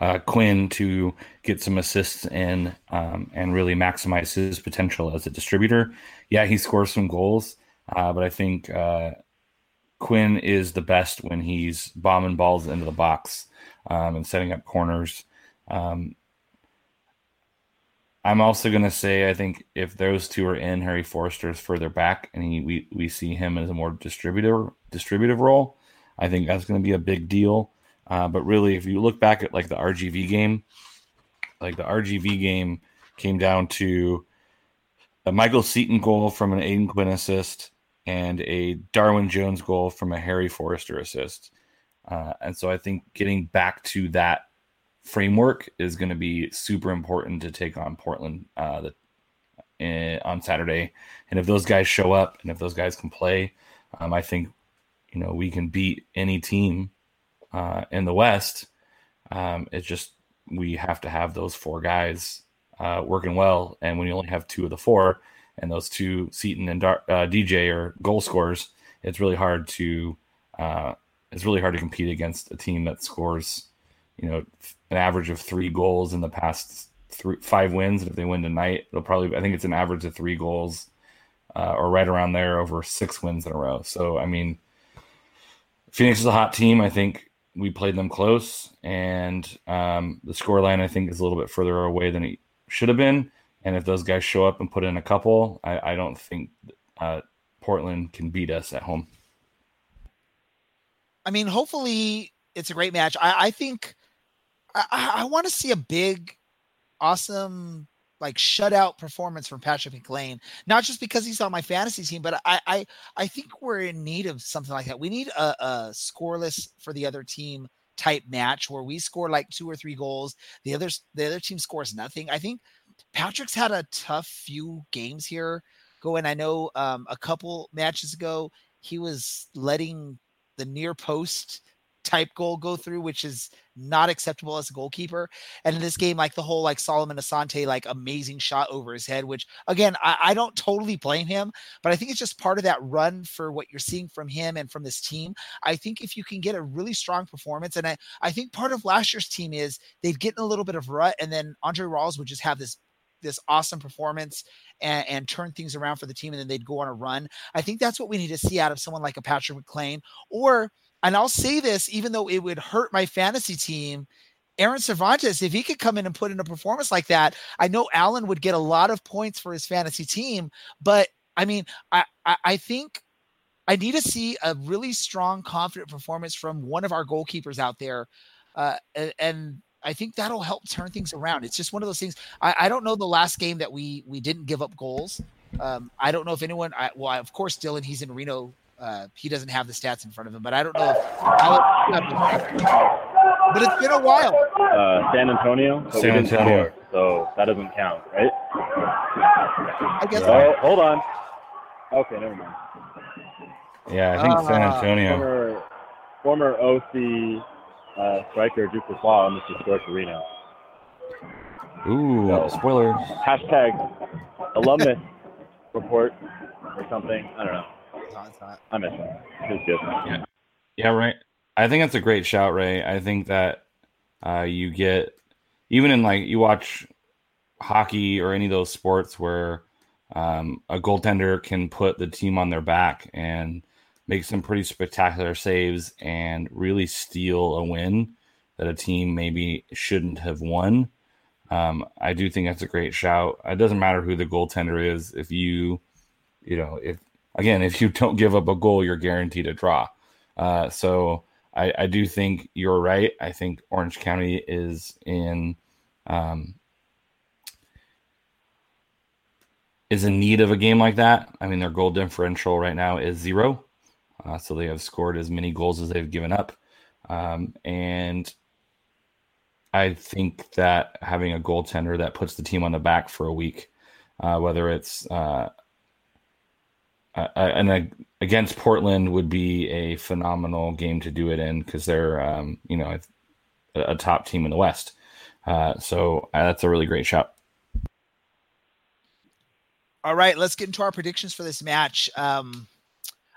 uh, Quinn to get some assists and um, and really maximize his potential as a distributor. Yeah, he scores some goals, uh, but I think uh, Quinn is the best when he's bombing balls into the box um, and setting up corners. Um, I'm also going to say I think if those two are in, Harry Forrester is further back, and he, we we see him as a more distributor distributive role. I think that's going to be a big deal. Uh, but really, if you look back at like the RGV game, like the RGV game came down to a Michael Seaton goal from an Aodhan Quinn assist and a Darwin Jones goal from a Harry Forrester assist. Uh, and so I think getting back to that framework is going to be super important to take on Portland uh, the, uh, on Saturday. And if those guys show up and if those guys can play, um, I think you know we can beat any team uh, in the West. Um, it's just we have to have those four guys uh, working well, and when you only have two of the four, and those two Seaton and Dar- uh, DJ are goal scorers, it's really hard to uh, it's really hard to compete against a team that scores, you know, an average of three goals in the past three, five wins. And if they win tonight, it'll probably I think it's an average of three goals, uh, or right around there over six wins in a row. So I mean, Phoenix is a hot team. I think we played them close, and um, the scoreline I think is a little bit further away than it should have been. And if those guys show up and put in a couple, I, I don't think uh, Portland can beat us at home. I mean, hopefully it's a great match. I, I think I, I want to see a big, awesome like shutout performance from Patrick McLain, not just because he's on my fantasy team, but I I, I think we're in need of something like that. We need a, a scoreless for the other team type match where we score like two or three goals, the others the other team scores nothing. I think Patrick's had a tough few games here going. I know um, a couple matches ago he was letting the near post type goal go through, which is not acceptable as a goalkeeper. And in this game, like the whole like Solomon Asante, like amazing shot over his head, which again, I, I, don't totally blame him, but I think it's just part of that run for what you're seeing from him and from this team. I think if you can get a really strong performance, and I, I think part of last year's team is they'd get in a little bit of rut, and then Andre Rawls would just have this this awesome performance and, and, turn things around for the team and then they'd go on a run. I think that's what we need to see out of someone like a Patrick McLain or and I'll say this, even though it would hurt my fantasy team, Aaron Cervantes, if he could come in and put in a performance like that, I know Allen would get a lot of points for his fantasy team. But I mean, I, I, I think I need to see a really strong, confident performance from one of our goalkeepers out there. Uh, and, and I think that'll help turn things around. It's just one of those things. I, I don't know the last game that we we didn't give up goals. Um, I don't know if anyone. I, well, of course, Dylan. He's in Reno uh, he doesn't have the stats in front of him, but I don't know if but it's been a while. Uh, San Antonio. So San Antonio. Score, so that doesn't count, right? I guess. Oh, hold on. Okay, never mind. Yeah, I think uh, San Antonio. Former, former OC uh, striker Duke Lacroix almost destroyed Reno. Ooh, so, spoiler. Hashtag alumnus report or something. I don't know. I miss him. He's good. Yeah. yeah, right. I think that's a great shout, Ray. I think that uh, you get even in like you watch hockey or any of those sports where um, a goaltender can put the team on their back and make some pretty spectacular saves and really steal a win that a team maybe shouldn't have won. Um, I do think that's a great shout. It doesn't matter who the goaltender is. If you, you know, if again, if you don't give up a goal, you're guaranteed a draw. Uh, so I, I, do think you're right. I think Orange County is in um, is in need of a game like that. I mean, their goal differential right now is zero. uh, so they have scored as many goals as they've given up. Um, and I think that having a goaltender that puts the team on the back for a week, uh, whether it's uh, and against Portland would be a phenomenal game to do it in because they're um, you know a, a, top team in the West. Uh, so uh, that's a really great shot. All right, let's get into our predictions for this match. Um,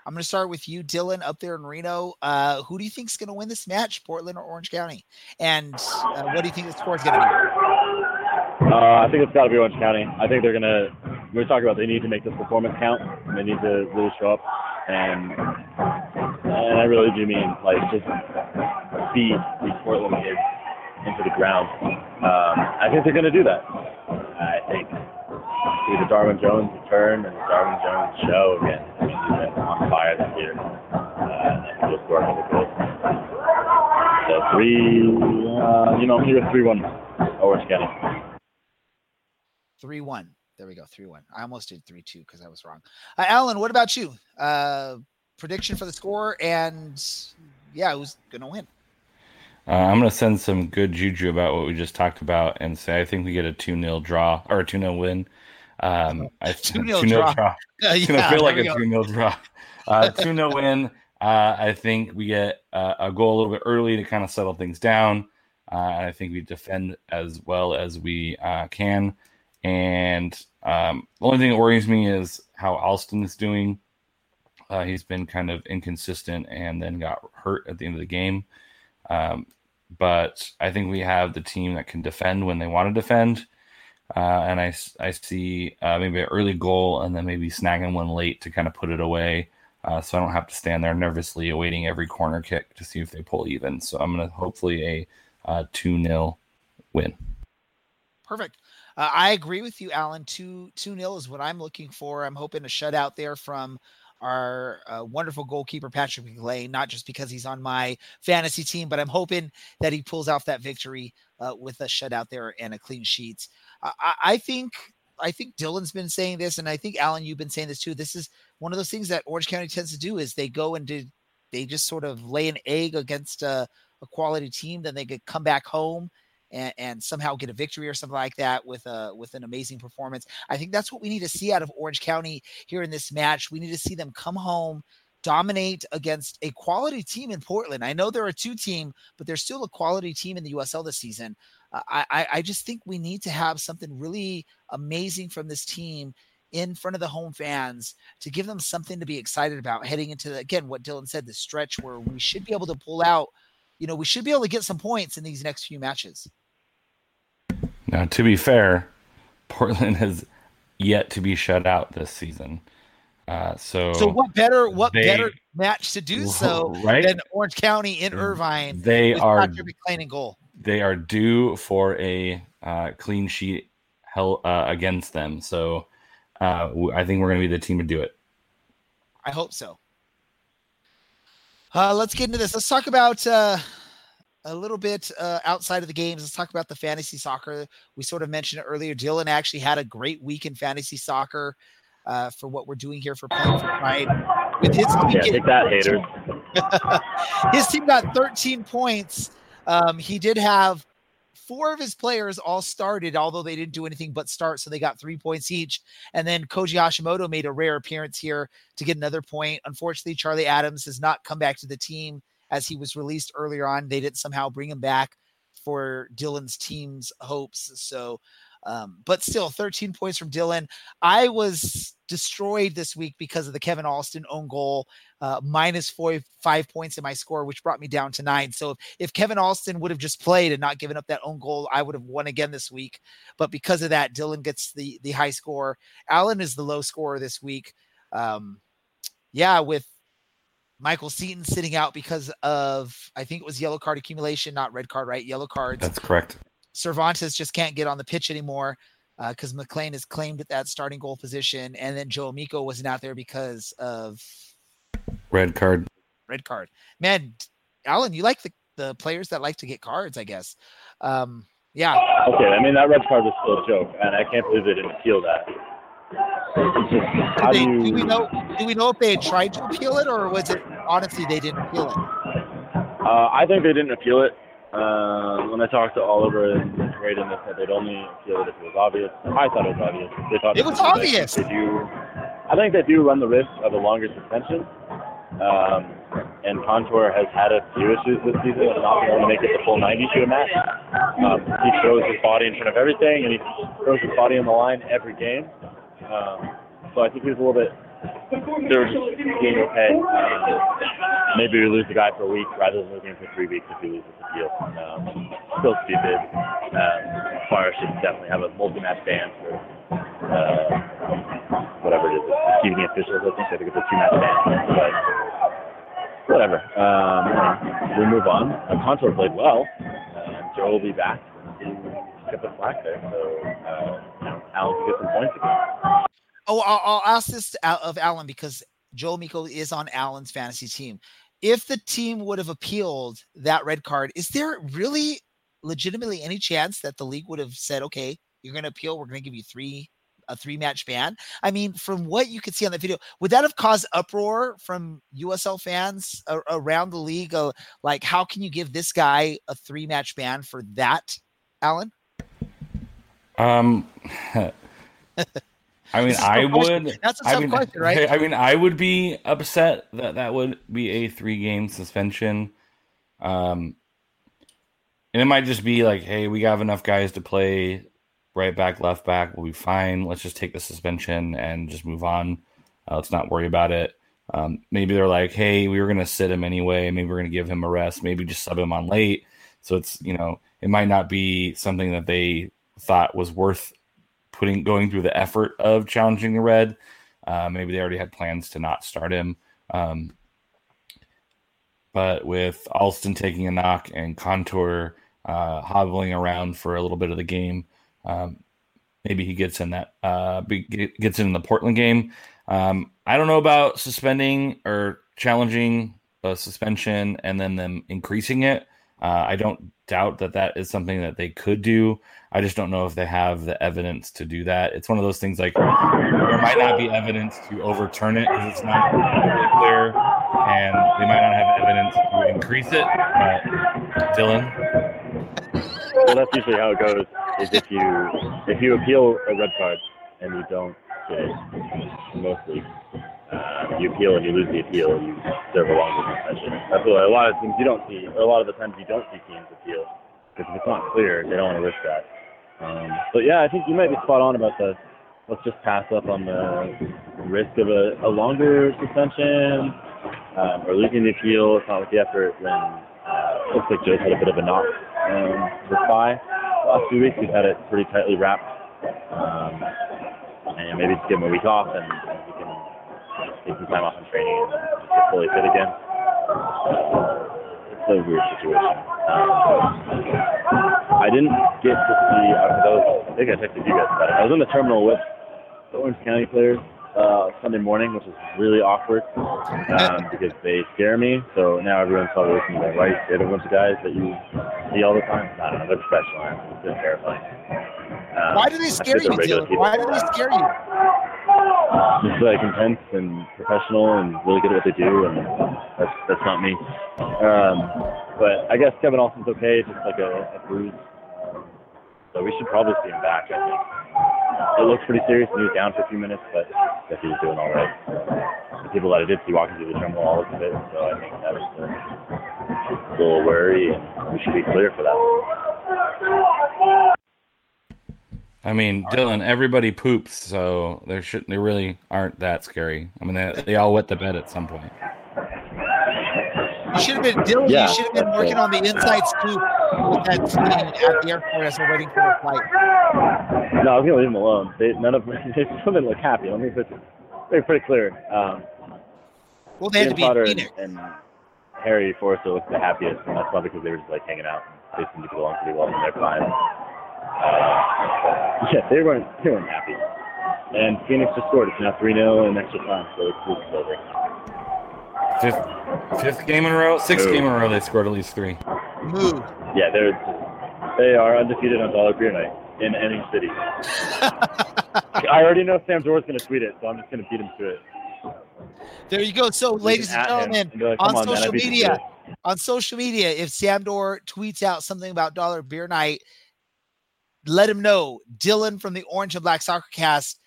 I'm going to start with you, Dylan, up there in Reno. Uh, who do you think is going to win this match, Portland or Orange County? And uh, what do you think the score is going to be? Uh, I think it's got to be Orange County. I think they're going to. We are talking about they need to make this performance count. They need to really show up, and and I really do mean like just beat these Portland kids into the ground. Um, I think they're going to do that. I think see the Darwin Jones return and the Darwin Jones show again. He's been on fire this year. Uh, he'll score another goal. So three, uh, you know, here three one, Orange County. Three one. There we go. Three one. I almost did three two because I was wrong. Uh, Alan, what about you? Uh, prediction for the score and yeah, who's gonna win? Uh, I'm going to send some good juju about what we just talked about and say I think we get a 2 0 draw or a 2 0 win. Um, I, 2 0 draw. draw. Yeah, I feel like a 2 0 draw. Uh, 2 0 win. Uh, I think we get uh, a goal a little bit early to kind of settle things down. Uh, I think we defend as well as we uh, can. And um, the only thing that worries me is how Alston is doing. Uh, he's been kind of inconsistent and then got hurt at the end of the game. Um, but I think we have the team that can defend when they want to defend. Uh, and I, I see uh, maybe an early goal and then maybe snagging one late to kind of put it away. Uh, so I don't have to stand there nervously awaiting every corner kick to see if they pull even. So I'm going to hopefully a uh, 2 0 win. Perfect. Uh, I agree with you, Alan. 2 2 0 is what I'm looking for. I'm hoping a shutout there from our uh, wonderful goalkeeper Patrick McLain, not just because he's on my fantasy team, but I'm hoping that he pulls off that victory uh, with a shutout there and a clean sheet. I, I think I think Dylan's been saying this, and I think Alan, you've been saying this too. This is one of those things that Orange County tends to do is they go and do, they just sort of lay an egg against a, a quality team, then they could come back home and, and, somehow get a victory or something like that with a with an amazing performance. I think that's what we need to see out of Orange County here in this match. We need to see them come home, dominate against a quality team in Portland. I know they're a two team, but they're still a quality team in the USL this season. Uh, I, I just think we need to have something really amazing from this team in front of the home fans to give them something to be excited about heading into the, again what Dylan said the stretch where we should be able to pull out you know we should be able to get some points in these next few matches. Now to be fair, Portland has yet to be shut out this season. Uh, so, so what better what they, better match to do so right? than Orange County in Irvine? They are McLean goal. They are due for a uh, clean sheet hell uh, against them. So uh, I think we're going to be the team to do it. I hope so. Uh, let's get into this. Let's talk about uh, a little bit uh, outside of the games. Let's talk about the fantasy soccer. We sort of mentioned it earlier. Dylan actually had a great week in fantasy soccer uh, for what we're doing here for Playing for Pride. With his team yeah, take that, haters. his team got 13 points. Um, he did have four of his players all started, although they didn't do anything but start, so they got three points each. And then Koji Hashimoto made a rare appearance here to get another point. Unfortunately, Charlie Adams has not come back to the team as he was released earlier on. They didn't somehow bring him back for Dylan's team's hopes. So um, but still, 13 points from Dylan. I was destroyed this week because of the Kevin Alston own goal, uh, minus four, five points in my score, which brought me down to nine. So if, if Kevin Alston would have just played and not given up that own goal, I would have won again this week. But because of that, Dylan gets the the high score. Allen is the low scorer this week. Um, yeah, with Michael Seaton sitting out because of I think it was yellow card accumulation, not red card, right? Yellow cards. That's correct. Cervantes just can't get on the pitch anymore because uh, McLain is claimed at that starting goal position, and then Joe Amico wasn't out there because of red card. Red card. Man, Alan, you like the, the players that like to get cards, I guess. Um, yeah. Okay, I mean that red card was still a joke, and I can't believe they didn't appeal that. They, do, we know? Do we know if they had tried to appeal it, or was it honestly they didn't feel it? Uh, I think they didn't appeal it. Uh, when I talked to Oliver and Braden, they said they'd only appeal it if it was obvious. I thought it was obvious. They thought It was obvious. They do. I think they do run the risk of a longer suspension. Um, and Contour has had a few issues this season of not being able to make it the full 90 to a match. Um, he throws his body in front of everything, and he throws his body on the line every game. Um, so I think he was a little bit. They were just being okay. Um, maybe we lose the guy for a week rather than losing him for three weeks if we lose this appeal. Um, still stupid. Um, Fire should definitely have a multi-match ban for uh, whatever it is, receiving officials. I think I think it's a two-match ban, but whatever. Um, we move on. Uh, Contour played well. Um, Joe will be back to get the slack there, so uh, Alan can get some points again. Oh, I'll, I'll ask this of Alan because Joel Miko is on Alan's fantasy team. If the team would have appealed that red card, is there really legitimately any chance that the league would have said, okay, you're going to appeal, we're going to give you three a three match ban? I mean, from what you could see on the video, would that have caused uproar from USL fans a- around the league? Uh, like, how can you give this guy a three match ban for that, Alan? Um, I mean, I would. That's a I tough mean, question, right? I mean, I would be upset that that would be a three game suspension. Um, and it might just be like, hey, we have enough guys to play right back, left back. We'll be fine. Let's just take the suspension and just move on. Uh, let's not worry about it. Um, maybe they're like, hey, we were going to sit him anyway. Maybe we're going to give him a rest. Maybe just sub him on late. So it's, you know, it might not be something that they thought was worth putting going through the effort of challenging the red. Uh, maybe they already had plans to not start him. Um, but with Alston taking a knock and Contour uh, hobbling around for a little bit of the game, um, maybe he gets in that uh, gets in the Portland game. Um, I don't know about suspending or challenging a suspension and then them increasing it. Uh, I don't doubt that that is something that they could do. I just don't know if they have the evidence to do that. It's one of those things like there might not be evidence to overturn it because it's not really clear, and they might not have evidence to increase it. But Dylan, well, that's usually how it goes. Is if you if you appeal a red card and you don't get it, mostly uh, you appeal and you lose the appeal, you serve a longer suspension. What a lot of things you don't see. Or a lot of the times you don't see teams appeal because if it's not clear, they don't want to risk that. Um, but yeah, I think you might be spot on about the let's just pass up on the risk of a, a longer suspension um, or losing the appeal. It's not worth the effort when uh, looks like Joe's had a bit of a knock um, with thigh. The last few weeks, we've had it pretty tightly wrapped. Um, and maybe just give him a week off and, take some time off in training and get fully fit again. It's a weird situation. Um, I didn't get to see, I, was, I think I texted you guys about it. I was in the terminal with the Orange County players uh, Sunday morning, which is really awkward um, because they scare me. So now everyone's probably looking like, right, they're a bunch of guys that you see all the time. I don't know, they're professional. It's terrifying. Um, Why do they scare you, they're regular Dylan? people. Why do they scare you? Just like intense and professional and really good at what they do, and that's that's not me. Um, but I guess Kevin Alston's okay, just like a, a bruise. So we should probably see him back. I think it looks pretty serious, he was down for a few minutes, but I guess he was doing all right. The people that I did see walking through the terminal all looked fit, so I think that was a little worry, and we should be clear for that. I mean, Dylan, everybody poops, so there should they really aren't that scary. I mean, they, they all wet the bed at some point. You should have been Dylan. Yeah, you should have been working on the inside scoop with that team at the airport as we're waiting for the flight. No, I was gonna leave them alone. They none of they still didn't look happy. Let me put they're pretty clear. Um, Well, they had to Ian be in Potter Phoenix. and, and Harry Forrester looked the happiest, and that's probably because they were just like hanging out. and They seemed to get along pretty well, and they're fine. Uh, yeah, they weren't they weren't happy. And Phoenix just scored. It's now three 0 in extra time, so it's it's over. Fifth, fifth game in a row, sixth Ooh. game in a row, they scored at least three. Move. Yeah, they're they are undefeated on Dollar Beer Night in any city. I already know Sam Dorr's gonna tweet it, so I'm just gonna beat him to it. There you go. So, ladies and gentlemen, and like, on "Come man, social I media, on social media, if Sam Dorr tweets out something about Dollar Beer Night, let him know Dylan from the Orange and Black Soccer Cast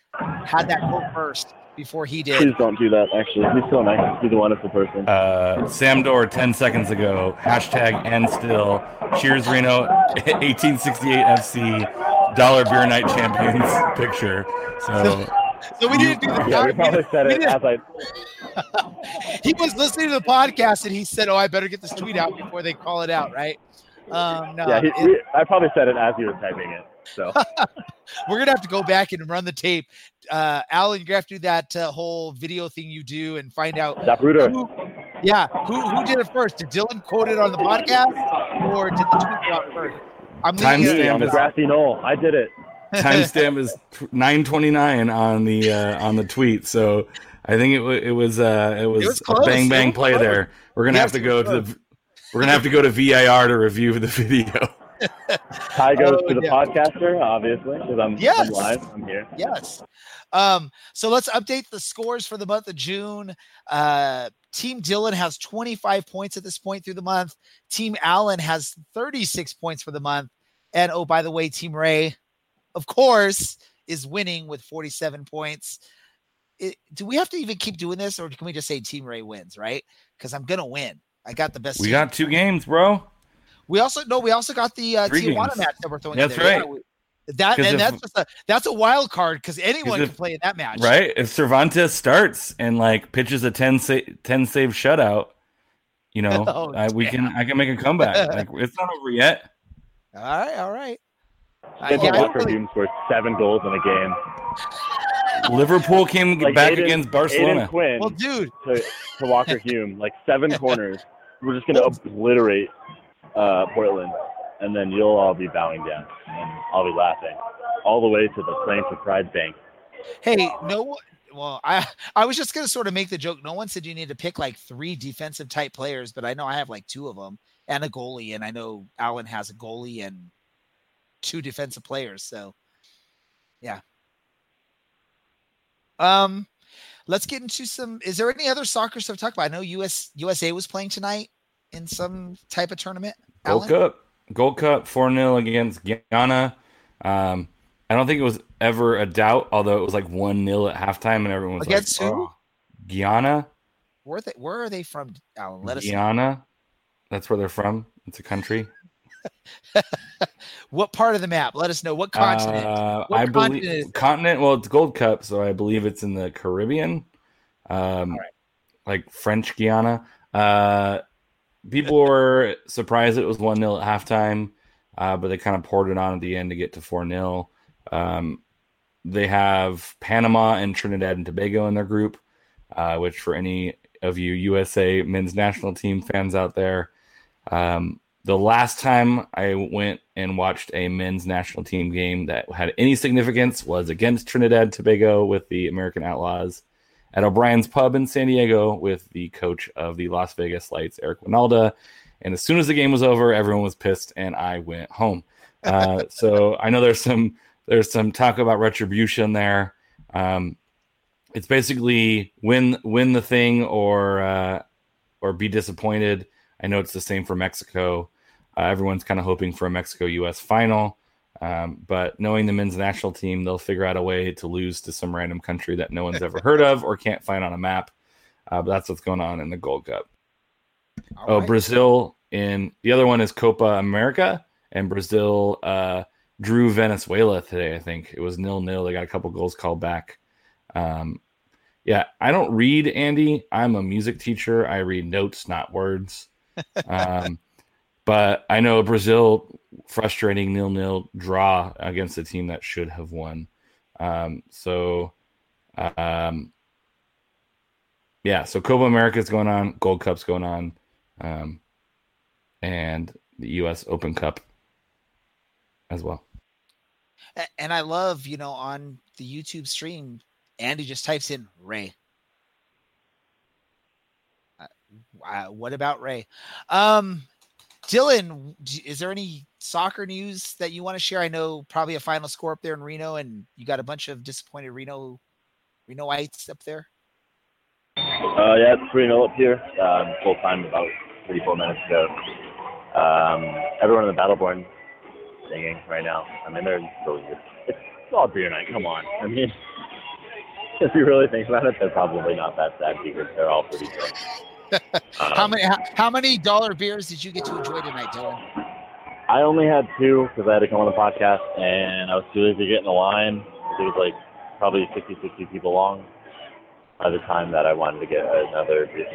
had that quote first before he did. Please don't do that. Actually, he's so nice. He's a wonderful person. Uh, Sam Dorr 10 seconds ago. Hashtag and still. Cheers, Reno. 1868 FC. Dollar Beer Night Champions picture. So So we didn't do the yeah, we probably said we it as I. he was listening to the podcast and he said, "Oh, I better get this tweet out before they call it out." Right? Um, no, Yeah, he, it- we, I probably said it as he was typing it. So we're gonna have to go back and run the tape. Uh, Alan, you're gonna have to do that uh, whole video thing you do and find out Zapruder. who, yeah, who who did it first? Did Dylan quote it on the podcast, or did the tweet go out first? I'm Time leaving stamp on the is- grassy knoll. I did it. timestamp is 929 on the uh, on the tweet. So I think it, wa- it was uh, it was, was a bang bang was play close. there. We're gonna Yes, have to go to the we're gonna have to go to VIR to review the video. Tie goes Oh, to the yeah. podcaster, obviously, because I'm, Yes. I'm live. I'm here. Yes. Um, so let's update the scores for the month of June. Uh, Team Dylan has 25 points at this point through the month. Team Allen has 36 points for the month. And oh, by the way, Team Ray, of course, is winning with 47 points. It, do we have to even keep doing this, or can we just say Team Ray wins? Right? Because I'm gonna win. I got the best. We got two games, bro. We also no. We also got the uh, Three Tijuana games. match that we're throwing. That's in there. Yeah, right. we- that 'Cause and if- that's just a that's a wild card because anyone if- can play in that match. Right? If Cervantes starts and like pitches a 10 sa- 10 save shutout, you know, Oh, I, we can I can make a comeback. like it's not over yet. All right, all right. Uh, Spencer yeah, I Walker really- Hume scored seven goals in a game. Liverpool came Like back Aodhan- against Barcelona. Aodhan Quinn well, dude, to, to Walker Hume, like seven corners. We're just gonna obliterate uh, Portland, and then you'll all be bowing down, and I'll be laughing all the way to the Playing for Pride Bank. hey, no. Well, I I was just gonna sort of make the joke. No one said you need to pick like three defensive type players, but I know I have like two of them and a goalie, and I know Allen has a goalie and two defensive players. So, yeah. Um, let's get into some. Is there any other soccer stuff to talk about? I know US USA was playing tonight in some type of tournament. Gold Alan? Cup. Gold Cup 4 0 against Guyana. Um, I don't think it was ever a doubt, although it was like 1 0 at halftime, and everyone was Against like, who? oh, Guyana? Where they where are they from, Alan? Let us know. Guyana? That's where they're from. It's a country. What part of the map? Let us know. What continent? Uh, What I continent believe continent. Well, it's Gold Cup, so I believe it's in the Caribbean, um, like French Guiana. Uh, people were surprised it was one 0 at halftime, uh, but they kind of poured it on at the end to get to four 0 um, They have Panama and Trinidad and Tobago in their group, uh, which for any of you USA men's national team fans out there, um, the last time I went and watched a men's national team game that had any significance was against Trinidad Tobago with the American Outlaws at O'Brien's Pub in San Diego with the coach of the Las Vegas Lights, Eric Wynalda. And as soon as the game was over, everyone was pissed, and I went home. Uh, so I know there's some there's some talk about retribution there. Um, it's basically win win the thing or uh, or be disappointed. I know it's the same for Mexico. Uh, everyone's kind of hoping for a Mexico U.S. final, um, but knowing the men's national team, they'll figure out a way to lose to some random country that no one's ever heard of or can't find on a map. Uh, but that's what's going on in the Gold Cup. All Oh, right. Brazil in the other one is Copa America, and Brazil uh, drew Venezuela today. I think it was nil nil. They got a couple goals called back. Um, yeah, I don't read, Andy. I'm a music teacher. I read notes, not words. Um, but I know Brazil frustrating nil nil draw against a team that should have won. Um, so, um, yeah, so Copa America is going on, Gold Cup's going on, um, and the U.S. Open Cup as well. And I love, you know, on the YouTube stream, Andy just types in Ray. Uh, what about Ray? Um, Dylan, is there any soccer news that you want to share? I know probably a final score up there in Reno, and you got a bunch of disappointed Reno Renoites up there. Uh, yeah, it's 3 0 up here. Um, full time about 34 minutes ago. Um, everyone in the Battleborn singing right now. I mean, they're so it's, it's all beer night. Come on. I mean, if you really think about it, they're probably not that sad because they're all pretty drunk. How many how, how, many dollar beers did you get to enjoy tonight, Dylan? I only had two because I had to come on the podcast, and I was too lazy to get in the line. It was like probably 50, 60 people long by the time that I wanted to get another beer.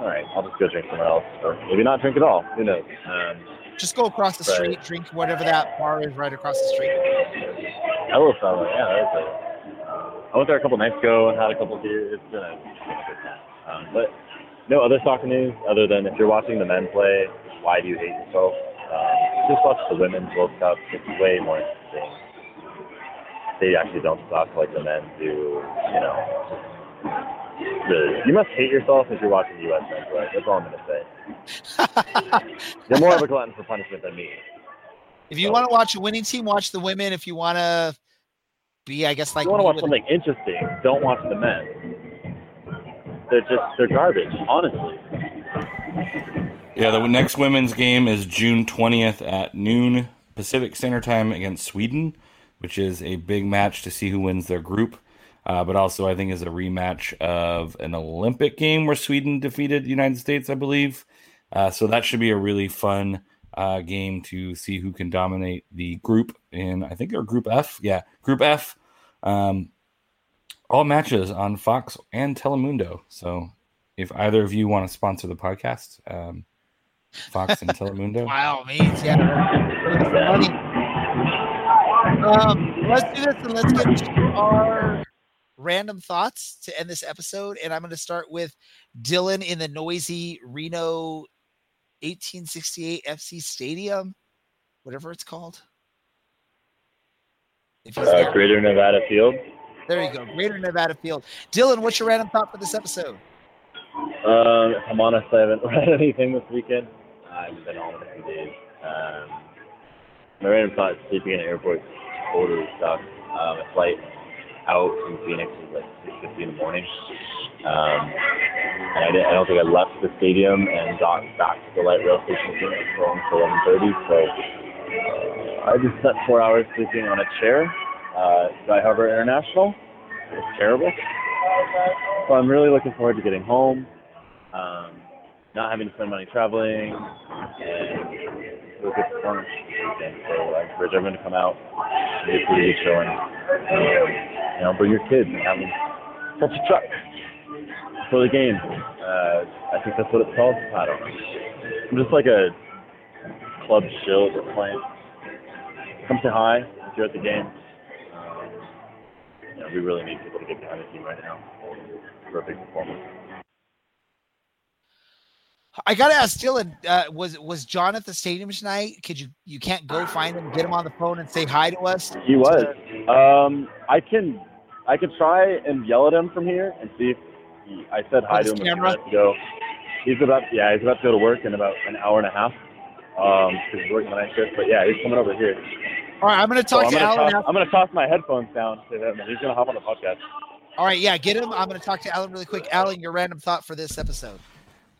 All right, I'll just go drink somewhere else, or maybe not drink at all. Who knows? Um, just go across the street, drink whatever that bar is right across the street. Hello, fella. Yeah, that was a, I went there a couple nights ago and had a couple beers. It's been a, good time. Um, but no other soccer news other than if you're watching the men play, why do you hate yourself? Um, just watch the women's World Cup. It's way more interesting. They actually don't suck like the men do. You know, the, you must hate yourself if you're watching the U.S. men's play. That's all I'm gonna say. you're more of a glutton for punishment than me. If you so. want to watch a winning team, watch the women. If you want to be, I guess, like you want to watch something interesting, don't watch the men. They're just they're garbage, honestly. Yeah, the next women's game is June 20th at noon Pacific Standard Time against Sweden, which is a big match to see who wins their group. Uh, but also, I think is a rematch of an Olympic game where Sweden defeated the United States, I believe. Uh, so that should be a really fun uh, game to see who can dominate the group in, I think, they're Group F. Yeah, Group F. Um, all matches on Fox and Telemundo. So if either of you want to sponsor the podcast, um, Fox and Telemundo. By all means, yeah. Um, let's do this and let's get to our random thoughts to end this episode. And I'm going to start with Dylan in the noisy Reno 1868 FC Stadium, whatever it's called. Uh, Greater Nevada Field. There you go, Greater Nevada Field. Dylan, what's your random thought for this episode? Um, if I'm honest, I haven't read anything this weekend. I haven't been a few days. Um, my random thought: sleeping in an airport totally sucks. Um, a flight out from Phoenix is like 6:50 in the morning. Um, and I, didn't, I don't think I left the stadium and got back to the light rail station until 11:30. So uh, I just spent four hours sleeping on a chair. Uh, Sky Harbor International. It's terrible. So I'm really looking forward to getting home. Um, not having to spend money traveling, and do a good performance weekend. So I encourage everyone to come out and get a pretty good showing. Um, you know, bring your kids and have them touch a truck for the game. Uh, I think that's what it's called. I don't know. I'm just like a club shill that's playing. Come say hi if you're at the game. We really need people to get behind the team right now for a big performance. I gotta ask Dylan, uh, was was John at the stadium tonight? Could you you can't go find him, get him on the phone, and say hi to us? He was. Um, I can I can try and yell at him from here and see if he, I said hi to him camera? a few ago. He's about yeah he's about to go to work in about an hour and a half. Um, because he's working the night shift. But yeah, he's coming over here. All right, I'm gonna talk so to I'm Alan. Toss, I'm gonna toss my headphones down to him, and he's gonna hop on the podcast. All right, yeah, get him. I'm gonna talk to Alan really quick. Alan, your random thought for this episode.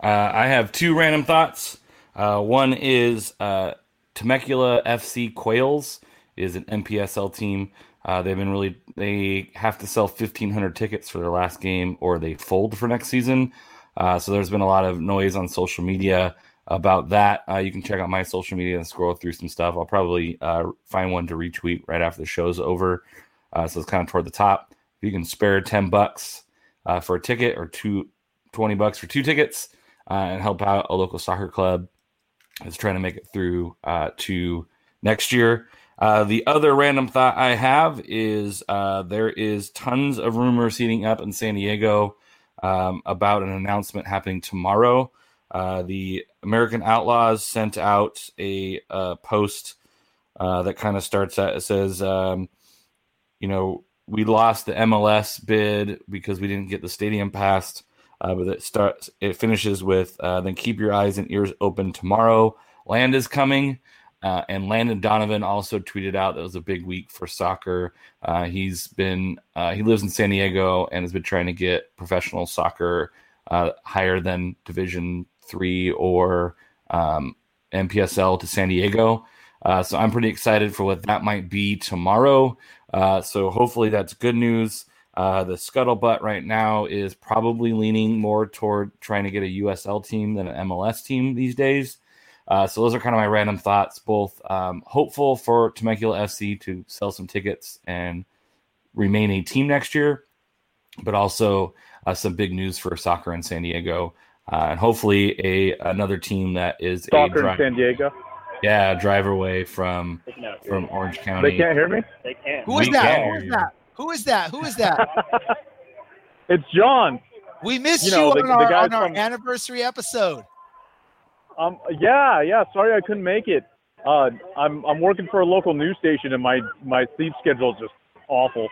Uh, I have two random thoughts. Uh, one is uh, Temecula FC Quails is an NPSL team. Uh, they've been really they have to sell 1,500 tickets for their last game, or they fold for next season. Uh, so there's been a lot of noise on social media about that. Uh, you can check out my social media and scroll through some stuff. I'll probably find one to retweet right after the show's over. so it's kind of toward the top. If you can spare 10 bucks for a ticket or two, 20 bucks for two tickets uh, and help out a local soccer club that's trying to make it through uh, to next year. Uh, the other random thought I have is uh, there is tons of rumors heating up in San Diego um, about an announcement happening tomorrow. Uh, the American Outlaws sent out a, a post uh, that kind of starts at it says, um, you know, we lost the MLS bid because we didn't get the stadium passed. Uh, but it starts. It finishes with uh, then keep your eyes and ears open tomorrow. Land is coming. Uh, and Landon Donovan also tweeted out that was a big week for soccer. Uh, he's been uh, he lives in San Diego and has been trying to get professional soccer uh, higher than Division three or um, NPSL to San Diego. Uh, so I'm pretty excited for what that might be tomorrow. Uh, so hopefully that's good news. Uh, the scuttlebutt right now is probably leaning more toward trying to get a USL team than an MLS team these days. Uh, so those are kind of my random thoughts. Both um, hopeful for Temecula FC to sell some tickets and remain a team next year, but also uh, some big news for soccer in San Diego, uh, and hopefully a another team that is Soccer a in San Diego. yeah drive away from They can out- from Orange County. They can't hear me. They can't. Who is We that? can Who hear is you. that? Who is that? Who is that? It's John. We missed You know, you the- on, the our, guy on our from- anniversary episode. Um, yeah, yeah. Sorry, I couldn't make it. Uh, I'm I'm working for a local news station, and my my sleep schedule is just awful.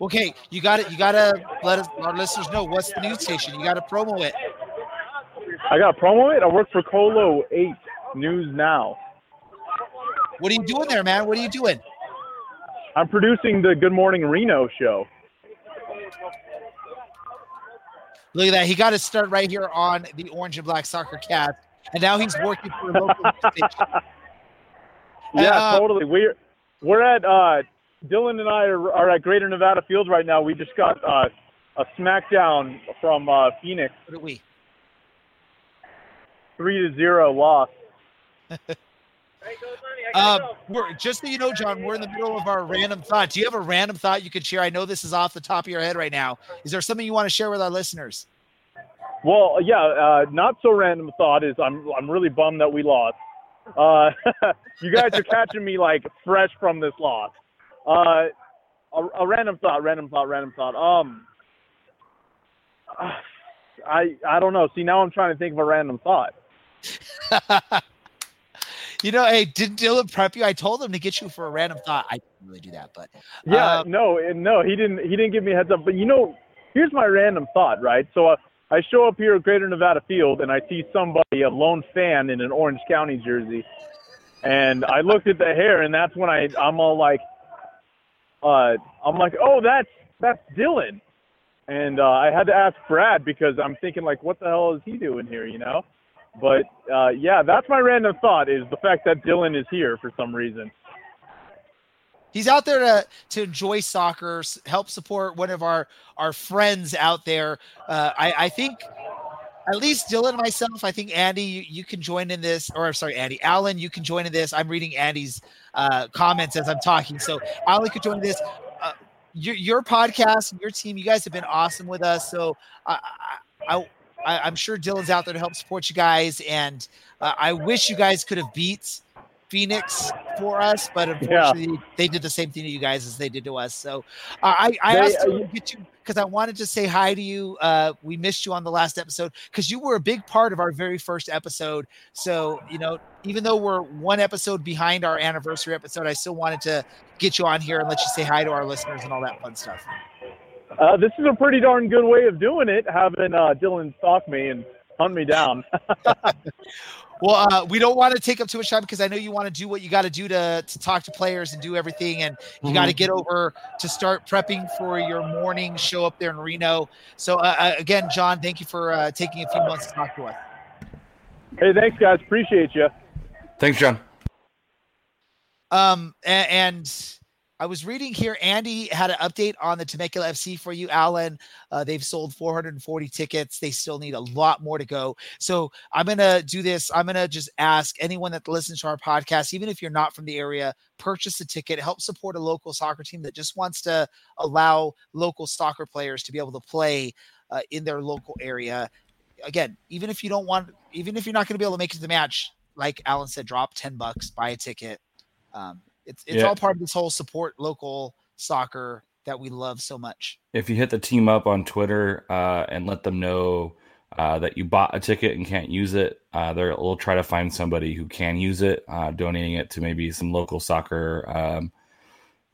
Okay, you got it. You got to let us, our listeners know what's the news station. You got to promo it. I got to promo it. I work for KOLO Eight News Now. What are you doing there, man? What are you doing? I'm producing the Good Morning Reno show. Look at that. He got to start right here on the Orange and Black Soccer Cast, and now he's working for a local station. Yeah, Uh, totally. We're we're at uh, Dylan and I are, are at Greater Nevada Fields right now. We just got uh, a smackdown from uh, Phoenix, What are we? Three to zero loss. Um, we're, just so you know, John, we're in the middle of our random thought. Do you have a random thought you could share? I know this is off the top of your head right now. Is there something you want to share with our listeners? Well, yeah, uh, not so random thought is I'm I'm really bummed that we lost. Uh, you guys are catching me like fresh from this loss. Uh, a, a random thought, random thought, random thought. Um, I I don't know. See, now I'm trying to think of a random thought. you know, hey, did Dylan prep you? I told him to get you for a random thought. I didn't really do that, but Yeah, Um, no, and no, he didn't. He didn't give me a heads up. But you know, here's my random thought, right? So uh, I show up here at Greater Nevada Field, and I see somebody, a lone fan in an Orange County jersey, and I looked at the hair, and that's when I I'm all like, uh, I'm like, oh, that's that's Dylan, and uh, I had to ask Brad because I'm thinking like, what the hell is he doing here, you know? But uh, yeah, that's my random thought is the fact that Dylan is here for some reason. he's out there to to enjoy soccer, help support one of our our friends out there. Uh, I I think at least Dylan myself. I think Andy, you, you can join in this, or sorry, Andy, Alan, you can join in this. I'm reading Andy's uh, comments as I'm talking, so Alan could join this. Uh, your your podcast, your team, you guys have been awesome with us. So I. I I, I'm sure Dylan's out there to help support you guys, and uh, I wish you guys could have beat Phoenix for us, but unfortunately, they did the same thing to you guys as they did to us. So uh, I, I They- asked uh, you to get you because I wanted to say hi to you. Uh, we missed you on the last episode because you were a big part of our very first episode. So you know, even though we're one episode behind our anniversary episode, I still wanted to get you on here and let you say hi to our listeners and all that fun stuff. Uh, this is a pretty darn good way of doing it, having uh, Dylan stalk me and hunt me down. Well, uh, we don't want to take up too much time because I know you want to do what you got to do to to talk to players and do everything, and you got to get over to start prepping for your morning show up there in Reno. So uh, uh, again, John, thank you for uh, taking a few months to talk to us. hey, thanks, guys. Appreciate you. Thanks, John. Um, a- and I was reading here, Andy had an update on the Temecula FC for you, Alan. Uh, they've sold 440 tickets. They still need a lot more to go. So I'm gonna do this. I'm gonna just ask anyone that listens to our podcast, even if you're not from the area, purchase a ticket. Help support a local soccer team that just wants to allow local soccer players to be able to play uh, in their local area. Again, even if you don't want, even if you're not going to be able to make it to the match, like Alan said, drop 10 bucks, buy a ticket. Um, it's it's Yeah. all part of this whole support local soccer that we love so much. If you hit the team up on Twitter uh, and let them know uh, that you bought a ticket and can't use it, uh, we'll try to find somebody who can use it, uh, donating it to maybe some local soccer. Um,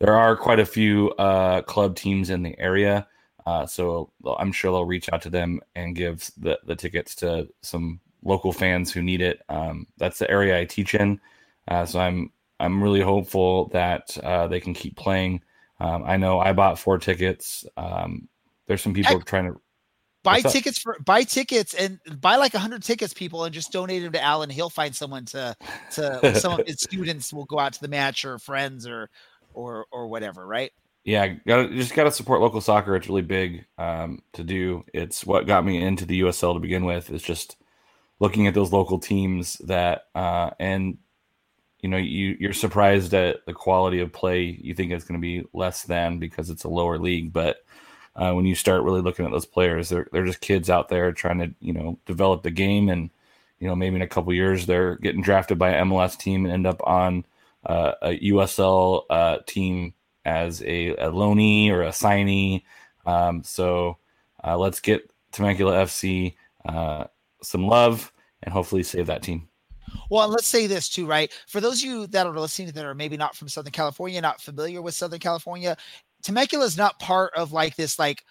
there are quite a few uh, club teams in the area, uh, so I'm sure they'll reach out to them and give the, the tickets to some local fans who need it. Um, that's the area I teach in, uh, so I'm I'm really hopeful that uh, they can keep playing. Um, I know I bought four tickets. Um, there's some people trying to. buy tickets for buy tickets and buy like hundred tickets, people, and just donate them to Alan. He'll find someone to to some of his students will go out to the match or friends or or or whatever, right? Yeah, got just got to support local soccer. It's really big um, to do. It's what got me into the USL to begin with. Is just looking at those local teams that uh, and you know you you're surprised at the quality of play. You think it's going to be less than because it's a lower league, but uh, when you start really looking at those players, they're they're just kids out there trying to you know develop the game, and you know maybe in a couple years they're getting drafted by an MLS team and end up on uh, a USL uh, team as a, a loanee or a signee. Um, so uh, let's get Temecula FC uh, some love and hopefully save that team. Well, let's say this too, right? For those of you that are listening that are maybe not from Southern California, not familiar with Southern California, Temecula is not part of like this like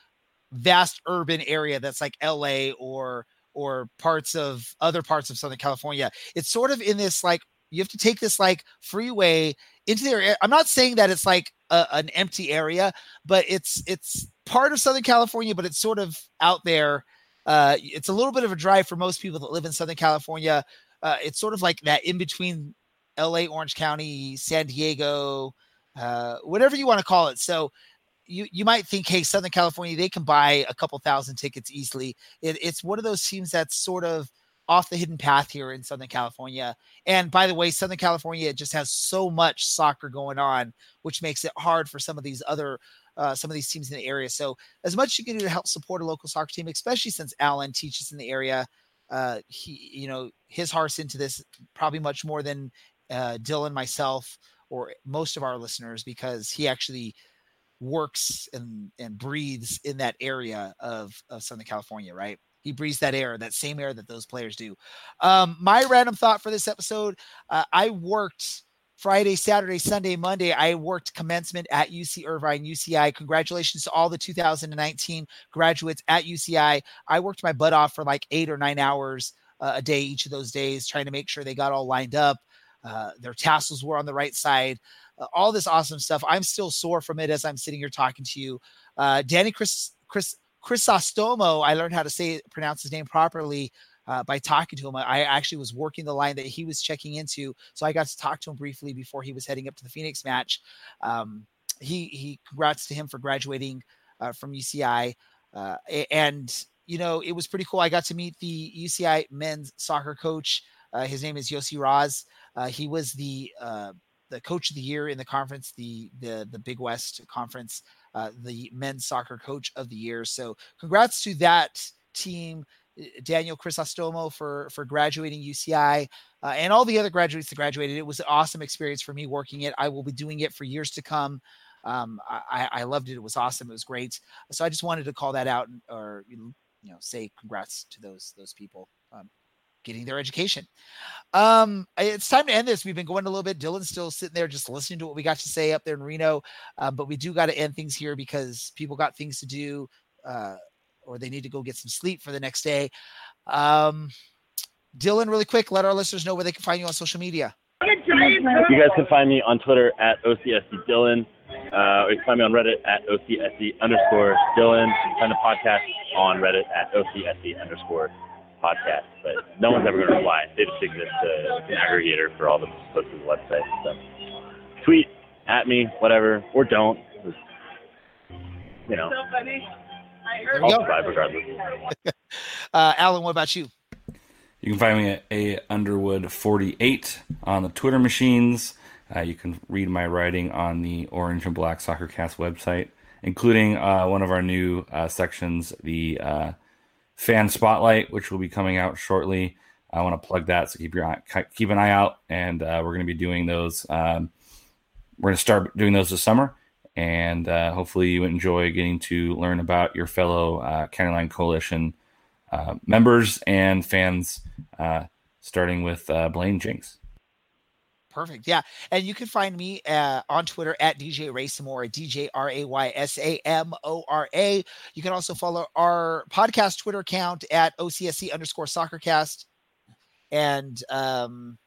vast urban area that's like LA or or parts of other parts of Southern California. It's sort of in this like you have to take this like freeway into there. I'm not saying that it's like a, an empty area, but it's it's part of Southern California, but it's sort of out there. Uh, it's a little bit of a drive for most people that live in Southern California. Uh, it's sort of like that in between LA, Orange County, San Diego, uh, whatever you want to call it. So you you might think, hey, Southern California, they can buy a couple thousand tickets easily. It, it's one of those teams that's sort of off the hidden path here in Southern California. And by the way, Southern California just has so much soccer going on, which makes it hard for some of these other uh, some of these teams in the area. So as much you can do to help support a local soccer team, especially since Alan teaches in the area, uh, he you know his heart's into this probably much more than uh, Dylan, myself, or most of our listeners because he actually works and and breathes in that area of of Southern California, right? He breathes that air, that same air that those players do. Um, my random thought for this episode: uh, I worked Friday, Saturday, Sunday, Monday. I worked commencement at UC Irvine, UCI. Congratulations to all the 2019 graduates at UCI. I worked my butt off for like eight or nine hours uh, a day each of those days, trying to make sure they got all lined up. Uh, their tassels were on the right side. Uh, all this awesome stuff. I'm still sore from it as I'm sitting here talking to you. Uh, Danny Chris Chris Crisostomo, I learned how to say pronounce his name properly uh, by talking to him. I, actually was working the line that he was checking into, so I got to talk to him briefly before he was heading up to the Phoenix match. Um, he he congrats to him for graduating uh, from UCI, uh, and you know it was pretty cool. I got to meet the UCI men's soccer coach. Uh, his name is Yossi Raz. Uh, he was the uh, the coach of the year in the conference, the the the Big West conference the men's soccer coach of the year. So congrats to that team. Eh, Daniel Crisostomo for for graduating UCI uh, and all the other graduates that graduated. It was an awesome experience for me working it. I will be doing it for years to come. Um, I, I loved it. It was awesome. It was great. So I just wanted to call that out or you know say congrats to those those people. Um, getting their education. Um, it's time to end this. We've been going a little bit. Dylan's still sitting there just listening to what we got to say up there in Reno, uh, but we do got to end things here because people got things to do, uh, or they need to go get some sleep for the next day. Um, Dylan, really quick, let our listeners know where they can find you on social media. You guys can find me on Twitter at OCSC Dylan. Uh, or you can find me on Reddit at OCSC underscore Dylan. You can find the podcast on Reddit at OCSC underscore podcast, but no one's ever going to reply. They just exist uh, as an aggregator for all the posts on the website. So tweet at me, whatever, or don't. You know, so funny. I'll survive regardless. uh, Alan, what about you? You can find me at a Underwood 48 on the Twitter machines. Uh, you can read my writing on the Orange and Black Soccer Cast website, including uh, one of our new uh, sections, the uh, fan spotlight, which will be coming out shortly. I want to plug that, so keep your eye, keep an eye out, and uh, we're going to be doing those. Um, we're going to start doing those this summer, and uh, hopefully you enjoy getting to learn about your fellow uh, County Line Coalition uh, members and fans, uh, starting with uh, Blaine Jinks. Perfect. Yeah. And you can find me uh, on Twitter at DJ Raysamora, DJ R A Y S A M O R A. You can also follow our podcast Twitter account at OCSC underscore soccercast. And um,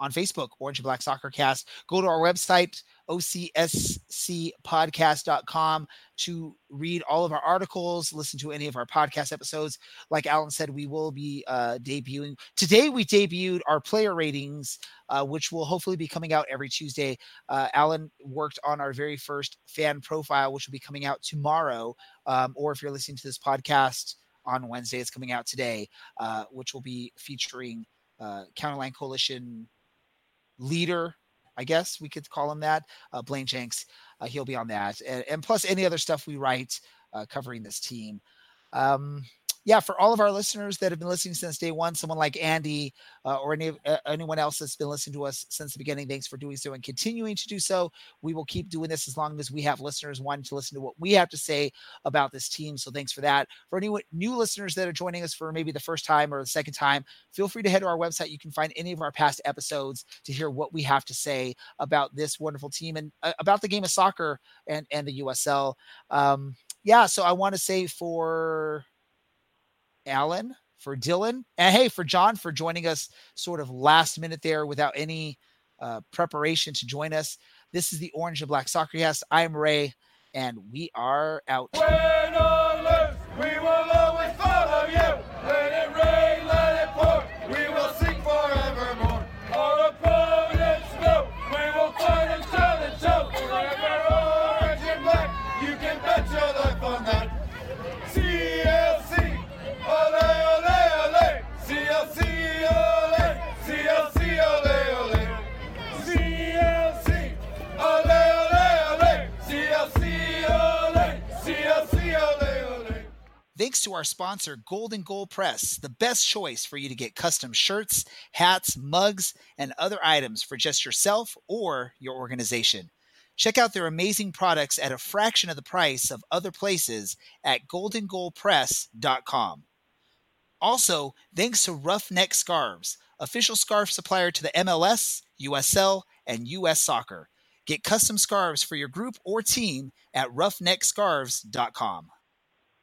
on Facebook, Orange and Black Soccer Cast. Go to our website, ocscpodcast.com to read all of our articles, listen to any of our podcast episodes. Like Alan said, we will be uh, debuting. Today, we debuted our player ratings, uh, which will hopefully be coming out every Tuesday. Uh, Alan worked on our very first fan profile, which will be coming out tomorrow. Um, or if you're listening to this podcast on Wednesday, it's coming out today, uh, which will be featuring uh, County Line Coalition leader I guess we could call him that. Uh, Blaine Jenks, uh, he'll be on that, and, and, plus any other stuff we write uh, covering this team. Um, yeah, for all of our listeners that have been listening since day one, someone like Andy uh, or any uh, anyone else that's been listening to us since the beginning, thanks for doing so and continuing to do so. We will keep doing this as long as we have listeners wanting to listen to what we have to say about this team. So thanks for that. For any new listeners that are joining us for maybe the first time or the second time, feel free to head to our website. You can find any of our past episodes to hear what we have to say about this wonderful team and uh, about the game of soccer and and the USL. Um, yeah, so I want to say for Alan, for Dylan, and hey, for John for joining us sort of last minute there without any uh, preparation to join us. This is the Orange and Black Soccer Cast. I'm Ray, and we are out. Thanks to our sponsor, Golden Goal Press, the best choice for you to get custom shirts, hats, mugs, and other items for just yourself or your organization. Check out their amazing products at a fraction of the price of other places at goldengoalpress.com. Also, thanks to Roughneck Scarves, official scarf supplier to the MLS, USL, and US Soccer. Get custom scarves for your group or team at roughneckscarves.com.